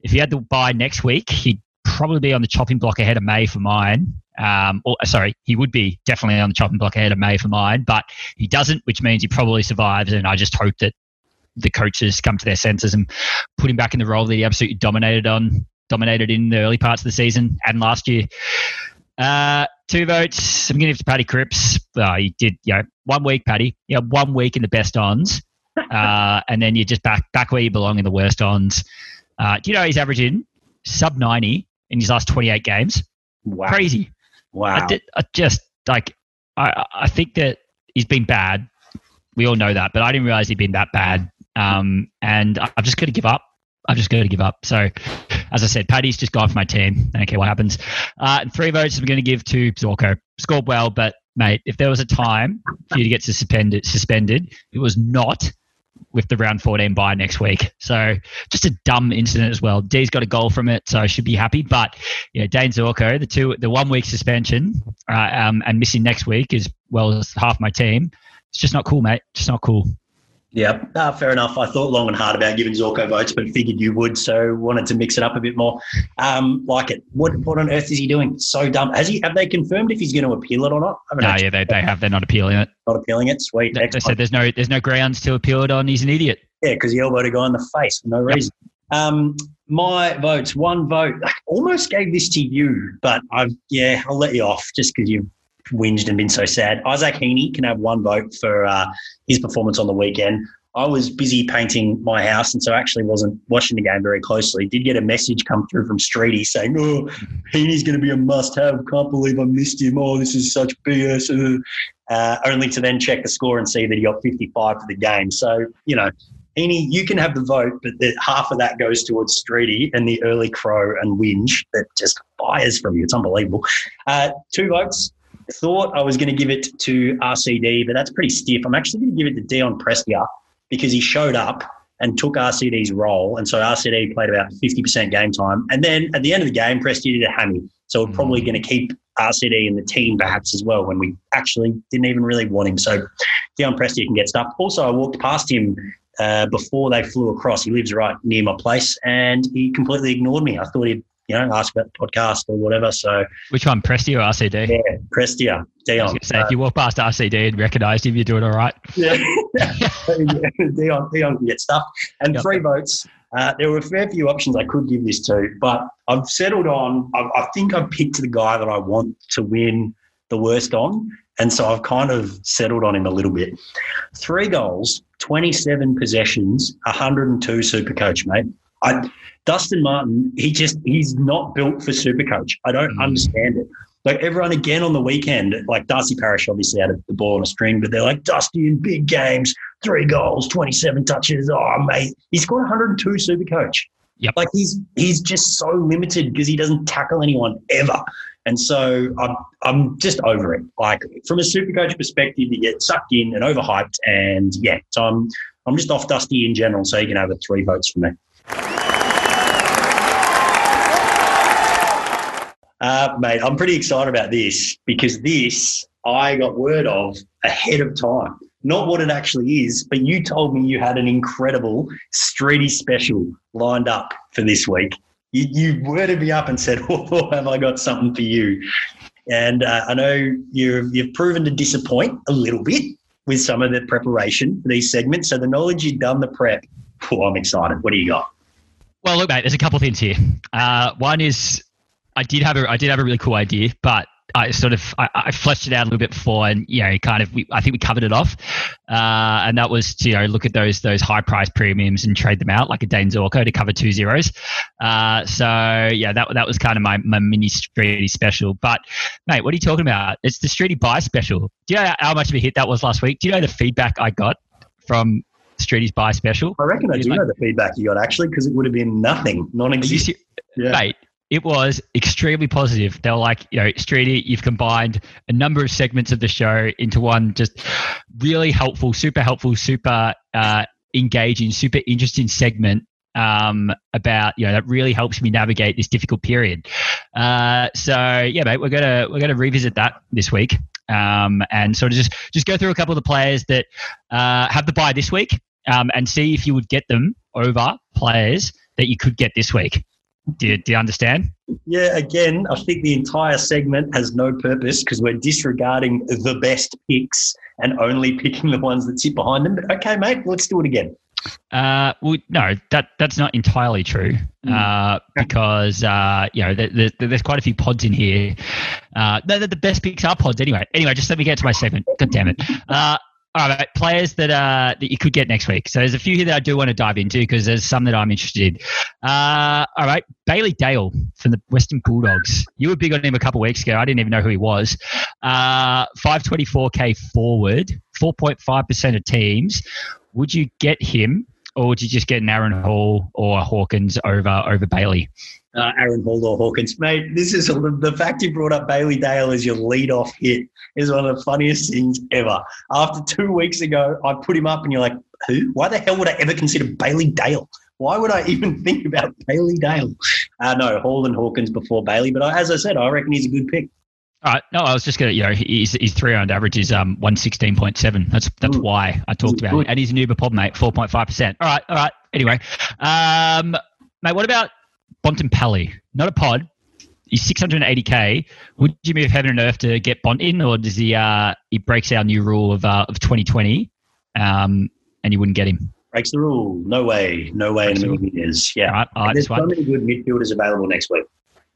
S2: if he had to buy next week, he'd probably be on the chopping block ahead of May for mine. Um, or sorry, he would be definitely on the chopping block ahead of May for mine, but he doesn't, which means he probably survives. And I just hope that the coaches come to their senses and put him back in the role that he absolutely dominated on, dominated in the early parts of the season and last year. Uh, two votes. I'm going to give to Paddy Cripps. Uh, he did, you know, one week, Paddy. You know, one week in the best ons, uh, and then you're just back back where you belong in the worst ons. Uh, do you know he's averaging sub 90 in his last 28 games?
S1: Wow.
S2: Crazy.
S1: Wow.
S2: I, did, I just like I I think that he's been bad. We all know that, but I didn't realize he'd been that bad. Um, and I'm just going to give up. I'm just going to give up. So, as I said, Paddy's just gone for my team. I don't care what happens. Uh, and three votes I'm going to give to Zorko. Scored well, but mate, if there was a time for you to get suspended, suspended, it was not with the round 14 bye next week. So just a dumb incident as well. D's got a goal from it, so I should be happy. But yeah, Dane Zorko, the two, the one week suspension uh, um, and missing next week as well as half my team. It's just not cool, mate. Just not cool.
S1: Yeah, uh, fair enough. I thought long and hard about giving Zorko votes, but figured you would, so wanted to mix it up a bit more. Um, like it. What what on earth is he doing? So dumb. Has he? Have they confirmed if he's going to appeal it or not?
S2: No, yeah, they, they have. They're not appealing it.
S1: Not appealing it. Sweet.
S2: They, they said there's no there's no grounds to appeal it on. He's an idiot.
S1: Yeah, because he elbowed a guy in the face for no reason. Um, my votes, one vote. I almost gave this to you, but I've yeah, I'll let you off just because you've whinged and been so sad. Isaac Heeney can have one vote for uh, his performance on the weekend. I was busy painting my house, and so actually wasn't watching the game very closely. Did get a message come through from Streety saying, "Oh, Heeney's going to be a must-have. Can't believe I missed him. Oh, this is such BS." Uh, only to then check the score and see that he got 55 for the game. So you know, Heeney, you can have the vote, but the, half of that goes towards Streety and the early crow and whinge that just fires from you. It's unbelievable. Uh, two votes. Thought I was going to give it to RCD, but that's pretty stiff. I'm actually going to give it to Dion Prestia because he showed up and took RCD's role. And so RCD played about 50% game time. And then at the end of the game, Prestia did a hammy. So we're probably going to keep RCD in the team perhaps as well when we actually didn't even really want him. So Dion Prestia can get stuff. Also, I walked past him uh, before they flew across. He lives right near my place and he completely ignored me. I thought he'd you know, ask about the podcast or whatever. So,
S2: which one, Prestia or RCD?
S1: Yeah, Prestia. Dion.
S2: Say, uh, if you walk past RCD and recognised him, you're doing all right.
S1: Yeah, Dion, Dion can get stuff. And yep. three votes. Uh, there were a fair few options I could give this to, but I've settled on. I, I think I've picked the guy that I want to win the worst on, and so I've kind of settled on him a little bit. Three goals, 27 possessions, 102 super coach, mate. I, Dustin Martin, he just he's not built for Supercoach. I don't mm. understand it. Like everyone again on the weekend, like Darcy Parish obviously had the ball on a string, but they're like Dusty in big games, three goals, twenty seven touches. Oh mate, he scored 102 Supercoach.
S2: Yep.
S1: Like he's he's just so limited because he doesn't tackle anyone ever. And so I'm I'm just over it. Like from a super coach perspective, you get sucked in and overhyped. And yeah, so I'm I'm just off Dusty in general. So you can have a three votes for me. Uh, mate, I'm pretty excited about this because this I got word of ahead of time. Not what it actually is, but you told me you had an incredible Streety special lined up for this week. You, you worded me up and said, "Oh, have I got something for you?" And uh, I know you've you've proven to disappoint a little bit with some of the preparation for these segments. So the knowledge you've done the prep, oh, I'm excited. What do you got?
S2: Well, look, mate. There's a couple things here. Uh, one is I did have a I did have a really cool idea, but I sort of I, I, fleshed it out a little bit before, and you know, kind of we, I think we covered it off, uh, and that was to you know look at those those high price premiums and trade them out like a Dane Zorko to cover two zeros. Uh, so yeah, that that was kind of my my mini Streety special. But mate, what are you talking about? It's the Streety buy special. Do you know how much of a hit that was last week? Do you know the feedback I got from Streety's buy special?
S1: I reckon I do like, know the feedback you got actually because it would have been nothing, non-existent.
S2: Yeah. Mate, it was extremely positive. They were like, you know, Streety, you've combined a number of segments of the show into one just really helpful, super helpful, super uh, engaging, super interesting segment um, about you know that really helps me navigate this difficult period. Uh, so yeah, mate, we're gonna we're gonna revisit that this week um, and sort of just just go through a couple of the players that uh, have the buy this week um, and see if you would get them over players that you could get this week. Do you, do you understand?
S1: Yeah, again, I think the entire segment has no purpose because we're disregarding the best picks and only picking the ones that sit behind them. But okay, mate, let's do it again.
S2: Uh, well, no, that that's not entirely true hmm. uh, because uh, you know there, there's quite a few pods in here. Uh, the, the, best picks are pods anyway. Anyway, just let me get to my segment. God damn it. Uh, all right, players that uh, that you could get next week. So there's a few here that I do want to dive into because there's some that I'm interested in. Uh, all right, Bailey Dale from the Western Bulldogs. You were big on him a couple of weeks ago. I didn't even know who he was. Uh, 524k forward, 4.5% of teams. Would you get him, or would you just get an Aaron Hall or Hawkins over over Bailey?
S1: uh, Aaron Hall or Hawkins. Mate, this is the fact you brought up Bailey Dale as your lead-off hit is one of the funniest things ever. After two weeks ago, I put him up, and you're like, "Who? Why the hell would I ever consider Bailey Dale? Why would I even think about Bailey Dale?" Uh, no, Hall and Hawkins before Bailey, but I, as I said, I reckon he's a good pick.
S2: All right. No, I was just gonna, you know, his his three round average is um one sixteen point seven. That's that's Ooh. why I talked about it. And he's an Uber pod mate, four point five percent. All right, all right. Anyway, um, mate, what about Bontempelli, not a pod. He's 680k. Would you move heaven and earth to get Bont in, or does he uh, he breaks our new rule of uh, of 2020, um, and you wouldn't get him?
S1: Breaks the rule. No way. No way in a million years. Yeah. All right, all right, There's so many good midfielders available next week.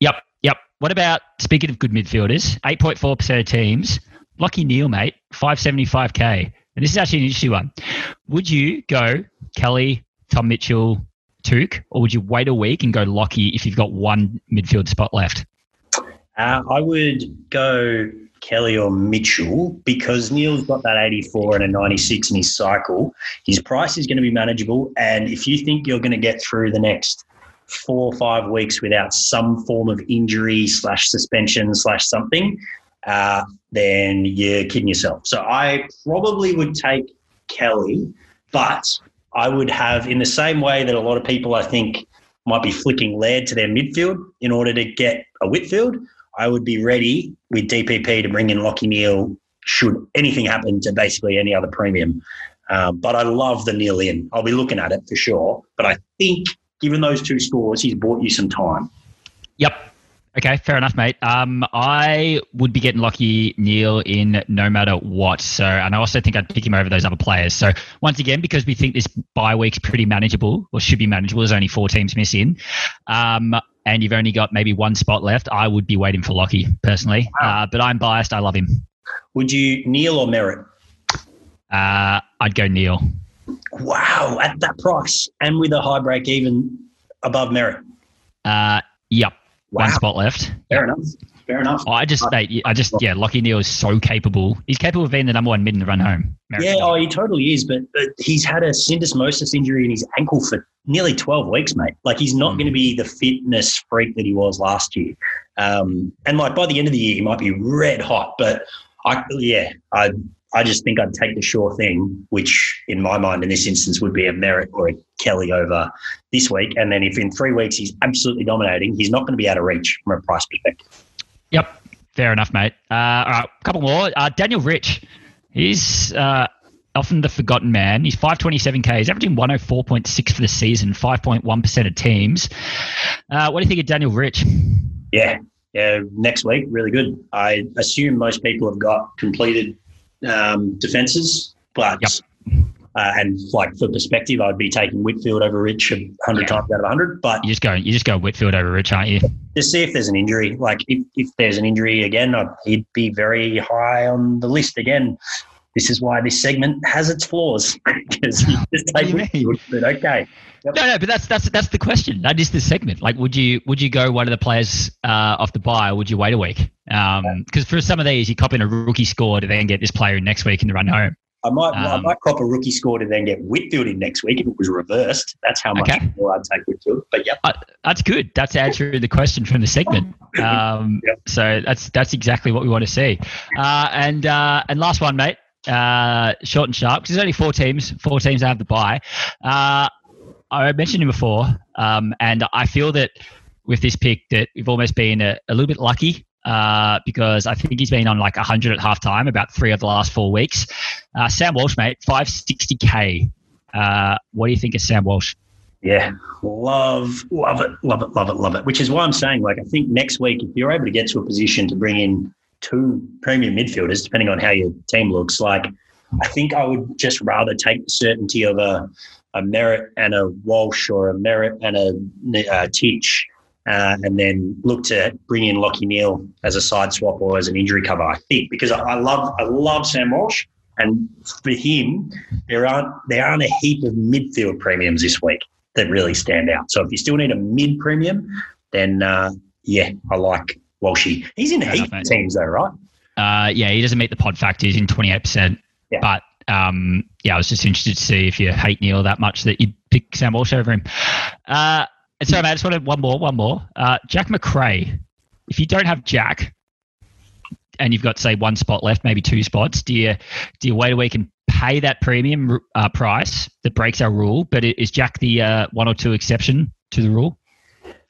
S2: Yep. What about speaking of good midfielders? 8.4% of teams. Lachie Neale, mate, 575k. And this is actually an interesting one. Would you go Kelly, Tom Mitchell, Touk, or would you wait a week and go Lachie if you've got one midfield spot left?
S1: Uh, I would go Kelly or Mitchell because Neale's got that 84 and a 96 in his cycle. His price is going to be manageable. And if you think you're going to get through the next four or five weeks without some form of injury slash suspension slash something, uh, then you're kidding yourself. So I probably would take Kelly, but I would have, in the same way that a lot of people I think might be flicking Laird to their midfield in order to get a Whitfield, I would be ready with DPP to bring in Lachie Neale should anything happen to basically any other premium. Um, but I love the Neale in. I'll be looking at it for sure. But I think, given those two scores, he's bought you some time.
S2: Yep. Okay, fair enough, mate. Um, I would be getting Lachie Neale in no matter what. So, and I also think I'd pick him over those other players. So, once again, because we think this bye week's pretty manageable or should be manageable, there's only four teams missing. Um, and you've only got maybe one spot left. I would be waiting for Lachie personally, wow. uh, but I'm biased. I love him.
S1: Would you Neale or Merrett?
S2: Uh, I'd go Neale.
S1: Wow, at that price and with a high break even above Merrett.
S2: Uh, yep. Wow. One spot left.
S1: Fair enough. Fair enough.
S2: I just, mate, I just, yeah, Lachie Neale is so capable. He's capable of being the number one mid in the run home.
S1: yeah, oh, he totally is. But, but he's had a syndesmosis injury in his ankle for nearly 12 weeks, mate. Like, he's not mm. going to be the fitness freak that he was last year. Um, and, like, by the end of the year, he might be red hot. But, I, yeah, I, I just think I'd take the sure thing, which in my mind in this instance would be a Merrett or a Kelly over this week. And then if in three weeks he's absolutely dominating, he's not going to be out of reach from a price perspective.
S2: Yep. Fair enough, mate. Uh, all right, a couple more. Uh, Daniel Rich. He's uh, often the forgotten man. He's 527k. He's averaging 104.6 for the season, 5.1% of teams. Uh, what do you think of Daniel Rich?
S1: Yeah, yeah, next week, really good. I assume most people have got completed um, defences, but yep. Uh, and like for perspective, I'd be taking Whitfield over Rich a hundred yeah. times out of hundred. But
S2: you just go, you just go Whitfield over Rich, aren't you?
S1: Just see if there's an injury. Like if, if there's an injury again, I'd, he'd be very high on the list again. This is why this segment has its flaws because you just take Whitfield. But okay.
S2: Yep. No, no, but that's that's that's the question. That is the segment. Like, would you would you go one of the players uh, off the buy, or would you wait a week? Because um, for some of these, you cop in a rookie score to then get this player in next week in the run home.
S1: I might um, I might cop a rookie score to then get Whitfield in next week if it was reversed. That's how much okay. more I'd take Whitfield. But yeah, uh,
S2: that's good. That's answering the question from the segment. Um, yep. So that's that's exactly what we want to see. Uh, and uh, and last one, mate. Uh, short and sharp. Because there's only four teams. Four teams have the buy. I mentioned him before, um, and I feel that with this pick that we've almost been a, a little bit lucky uh, because I think he's been on like 100 at half time about three of the last four weeks. Uh, Sam Walsh, mate, 560k. Uh, what do you think of Sam Walsh?
S1: Yeah, love, love it, love it, love it, love it. Which is why I'm saying, like, I think next week, if you're able to get to a position to bring in two premium midfielders, depending on how your team looks, like, I think I would just rather take the certainty of a a Merrett and a Walsh or a Merrett and a uh, Teach, uh, and then look to bring in Lachie Neale as a side swap or as an injury cover. I think because I, I love I love Sam Walsh, and for him there aren't there aren't a heap of midfield premiums this week that really stand out. So if you still need a mid premium, then uh, yeah, I like Walshy. He's in a heap of teams though, right?
S2: Uh, yeah, he doesn't meet the pod factor. He's in twenty eight percent, but um, yeah, I was just interested to see if you hate Neale that much that you'd pick Sam Walsh over him. Uh, and so, mate, I just wanted one more, one more. Uh, Jack Macrae. If you don't have Jack, and you've got say one spot left, maybe two spots, do you do you wait a week and pay that premium uh, price that breaks our rule? But is Jack the uh, one or two exception to the rule?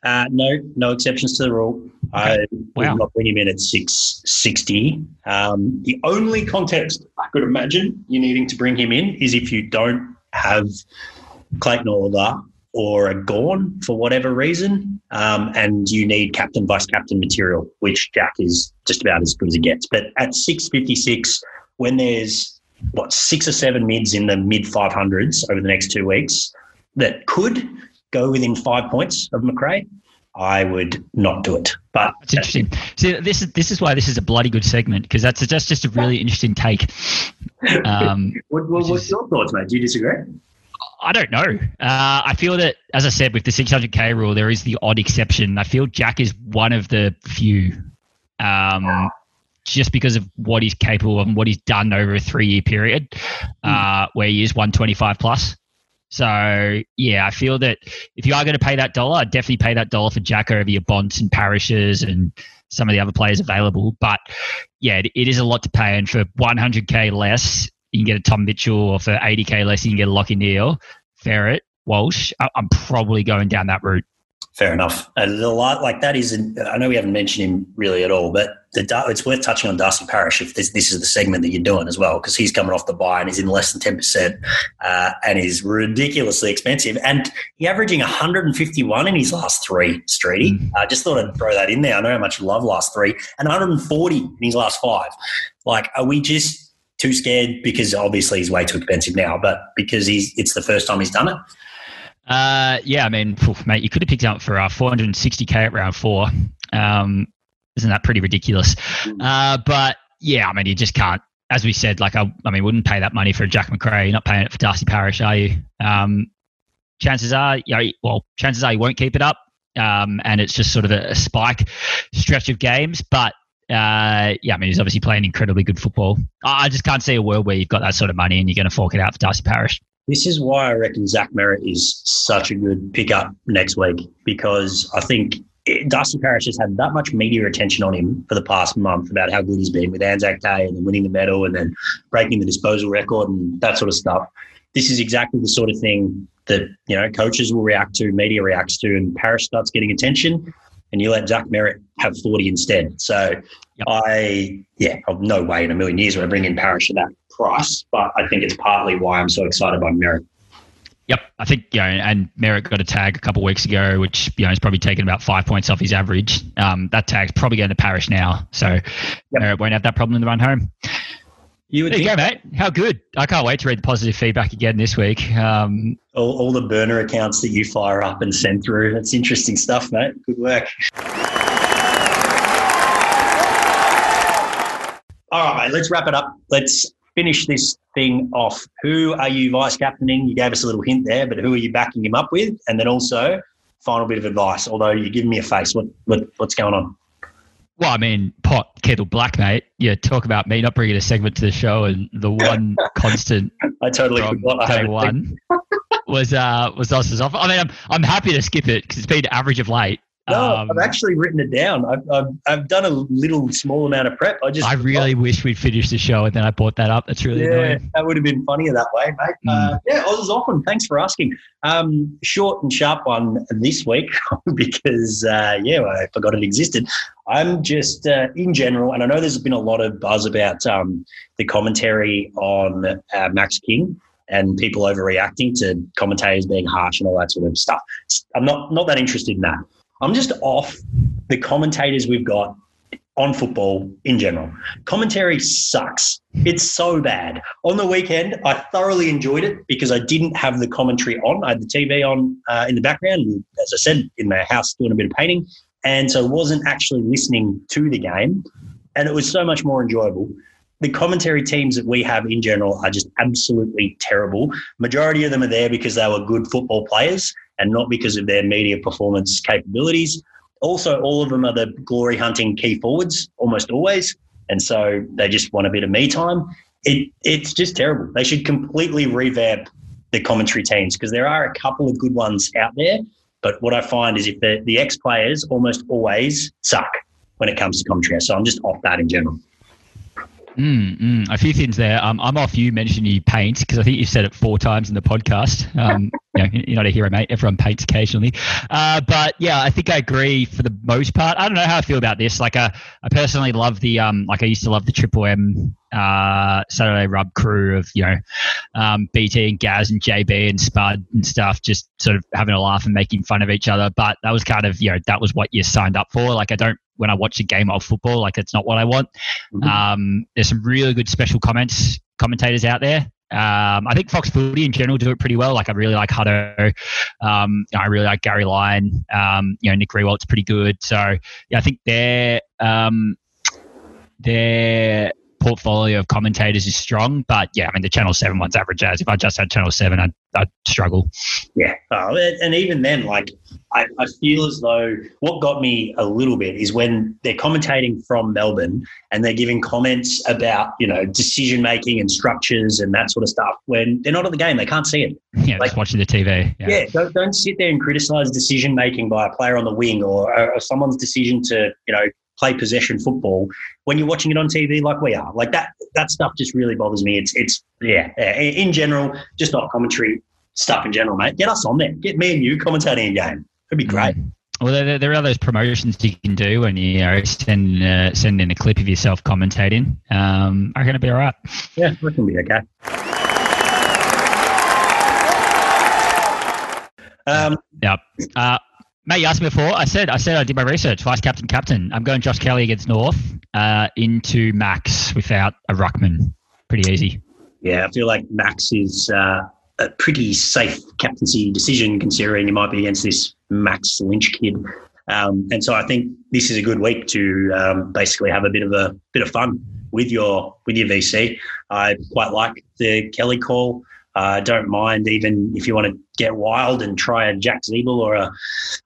S1: Uh, no, no exceptions to the rule. Okay. I wow. not bring him in at six sixty. Um, the only context I could imagine you needing to bring him in is if you don't have Clayton Oliver or a Gawn for whatever reason, um, and you need captain vice captain material, which Jack is just about as good as it gets. But at six fifty six, when there's what six or seven mids in the mid five hundreds over the next two weeks that could go within five points of Macrae, I would not do it. But
S2: that's interesting. See, this is this is why this is a bloody good segment because that's that's just a really interesting take.
S1: Um, what, what, what's is, your thoughts, mate? Do you disagree?
S2: I don't know. Uh, I feel that, as I said, with the 600k rule, there is the odd exception. I feel Jack is one of the few, um, just because of what he's capable of and what he's done over a three-year period, uh, where he is 125 plus. So yeah, I feel that if you are going to pay that dollar, I'd definitely pay that dollar for Jack over your Bonts and Parishes and some of the other players available. But yeah, it, is a lot to pay, and for 100k less, you can get a Tom Mitchell, or for 80k less, you can get a Lachie Neale, Ferret, Walsh. I'm probably going down that route.
S1: Fair enough. a lot like that is, I know we haven't mentioned him really at all, but the, it's worth touching on Darcy Parish if this, this is the segment that you're doing as well, because he's coming off the buy and he's in less than 10% uh, and is ridiculously expensive. And he's averaging 151 in his last three, Streety. Mm. I uh, just thought I'd throw that in there. I know how much you love last three, and 140 in his last five. Like, are we just too scared because obviously he's way too expensive now, but because he's it's the first time he's done it?
S2: Uh, yeah, I mean, mate, you could have picked up for uh, 460k at round four. Um, isn't that pretty ridiculous? Mm. Uh, but yeah, I mean, you just can't. As we said, like I, I mean, wouldn't pay that money for Jack Macrae. You're not paying it for Darcy Parish, are you? Um, chances are, you know, well, chances are you won't keep it up, um, and it's just sort of a, a spike stretch of games. But uh, yeah, I mean, he's obviously playing incredibly good football. I just can't see a world where you've got that sort of money and you're going to fork it out for Darcy Parish.
S1: This is why I reckon Zach Merrett is such a good pickup next week because I think Darcy Parish has had that much media attention on him for the past month about how good he's been with Anzac Day and then winning the medal and then breaking the disposal record and that sort of stuff. This is exactly the sort of thing that you know coaches will react to, media reacts to, and Parish starts getting attention, and you let Zach Merrett have forty instead. So. I, yeah, no way in a million years would I bring in Parish for that price, but I think it's partly why I'm so excited by Merrett.
S2: Yep, I think you know, and Merrett got a tag a couple of weeks ago, which you know has probably taken about five points off his average. Um, that tag's probably going to perish now, so yep. Merrett won't have that problem in the run home. You would there you go, mate. How good! I can't wait to read the positive feedback again this week. Um,
S1: all, all, the burner accounts that you fire up and send through. That's interesting stuff, mate. Good work. All right, mate. Let's wrap it up. Let's finish this thing off. Who are you vice captaining? You gave us a little hint there, but who are you backing him up with? And then also, final bit of advice. Although you're giving me a face, what, what what's going on?
S2: Well, I mean, pot kettle black, mate. Yeah, talk about me not bringing a segment to the show, and the one constant.
S1: I totally forgot.
S2: I one was uh was us off. I mean, I'm I'm happy to skip it because it's been average of late.
S1: No, um, I've actually written it down. I've, I've, I've, done a little small amount of prep. I just
S2: I really wish we'd finished the show and then I brought that up. That's really
S1: yeah,
S2: annoying.
S1: That would have been funnier that way, mate. Mm. Uh, yeah, Oz often. Thanks for asking. Um, short and sharp one this week because uh, yeah, I forgot it existed. I'm just uh, in general, and I know there's been a lot of buzz about um, the commentary on uh, Max King and people overreacting to commentators being harsh and all that sort of stuff. I'm not not that interested in that. I'm just off the commentators we've got on football in general. Commentary sucks. It's so bad. On the weekend, I thoroughly enjoyed it because I didn't have the commentary on. I had the TV on uh, in the background, as I said, in my house doing a bit of painting. And so wasn't actually listening to the game. And it was so much more enjoyable. The commentary teams that we have in general are just absolutely terrible. Majority of them are there because they were good football players and not because of their media performance capabilities. Also, all of them are the glory hunting key forwards almost always. And so they just want a bit of me time. It, it's just terrible. They should completely revamp the commentary teams because there are a couple of good ones out there. But what I find is if the, the ex players almost always suck when it comes to commentary. So I'm just off that in general.
S2: Mm, mm, a few things there. Um, I'm off you mentioning you paint because I think you've said it four times in the podcast. Um, you know, you're not a hero, mate. Everyone paints occasionally. Uh, but yeah, I think I agree for the most part. I don't know how I feel about this. Like, uh, I personally love the um, like I used to love the Triple M uh, Saturday Rub crew of you know um, BT and Gaz and JB and Spud and stuff, just sort of having a laugh and making fun of each other. But that was kind of you know that was what you signed up for. Like, I don't when I watch a game of football. Like it's not what I want. Mm-hmm. Um, there's some really good special comments commentators out there. Um, I think Fox Footy in general do it pretty well. Like I really like Hutto. Um, I really like Gary Lyon. Um, you know, Nick Riewoldt pretty good. So yeah, I think their um, their portfolio of commentators is strong. But yeah, I mean the Channel Seven one's average as. If I just had Channel Seven, I'd, I'd struggle.
S1: Yeah, oh, and even then, like I, I, feel as though what got me a little bit is when they're commentating from Melbourne and they're giving comments about you know decision making and structures and that sort of stuff. When they're not at the game, they can't see it.
S2: Yeah, like watching the TV.
S1: Yeah, yeah don't, don't sit there and criticize decision making by a player on the wing or, or someone's decision to you know play possession football when you're watching it on TV like we are. Like that that stuff just really bothers me. It's it's yeah, in general, just not commentary stuff in general, mate. Get us on there. Get me and you commentating a game. It'd be great. Mm.
S2: Well, there, there, are those promotions you can do when you, you know, send uh, send in a clip of yourself commentating. Um, I reckon it'll be all right.
S1: Yeah, we can be okay.
S2: Um, yep. Uh, Mate, you asked me before. I said I said I did my research. Vice captain, captain. I'm going Josh Kelly against North uh, into Max without a ruckman. Pretty easy.
S1: Yeah, I feel like Max is uh, a pretty safe captaincy decision, considering you might be against this Max Lynch kid. Um, and so I think this is a good week to um, basically have a bit of a bit of fun with your with your VC. I quite like the Kelly call. I uh, don't mind even if you want to get wild and try a Jack Ziebell or a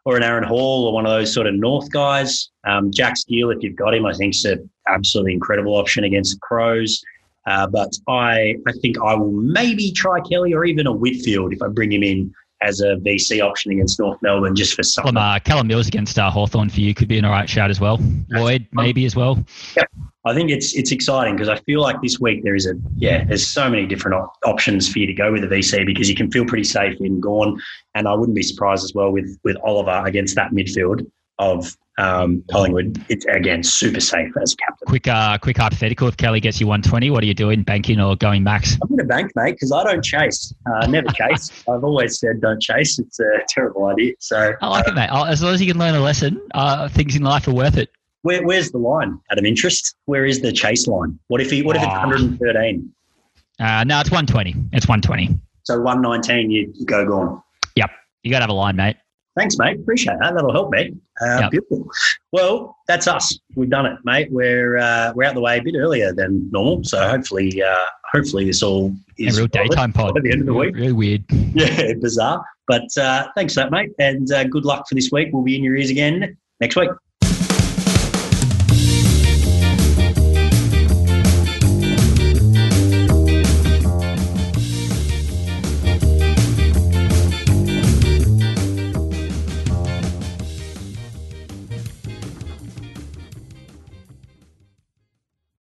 S1: or an Aaron Hall or one of those sort of North guys. Um, Jack Steele, if you've got him, I think is an absolutely incredible option against the Crows. Uh, but I I think I will maybe try Kelly or even a Whitfield if I bring him in as a VC option against North Melbourne just for some.
S2: Callum, uh, Callum Mills against uh, Hawthorn for you could be an all right shout as well. Lloyd maybe as well.
S1: Yeah. I think it's it's exciting because I feel like this week there is a yeah there's so many different op- options for you to go with the VC because you can feel pretty safe in Gawn and I wouldn't be surprised as well with with Oliver against that midfield of um, Collingwood. It's again super safe as a captain.
S2: Quick uh, quick hypothetical: If Kelly gets you 120, what are you doing? Banking or going max?
S1: I'm going to bank, mate, because I don't chase. Uh, never chase. I've always said don't chase. It's a terrible idea. So
S2: I like uh, it, mate. As long as you can learn a lesson, uh, things in life are worth it.
S1: Where, where's the line out of interest? Where is the chase line? What if he? What if it's
S2: Oh.
S1: 113?
S2: Uh, no, it's 120. It's 120.
S1: So 119, you, you go gone.
S2: Yep. You got to have a line, mate.
S1: Thanks, mate. Appreciate that. That'll help me. Uh,
S2: Yep.
S1: Beautiful. Well, that's us. We've done it, mate. We're uh, we're out the way a bit earlier than normal, so hopefully, uh, hopefully this all is A
S2: real daytime pod.
S1: at the end of the week.
S2: Really weird.
S1: Yeah, bizarre. But uh, thanks for that, mate, and uh, good luck for this week. We'll be in your ears again next week.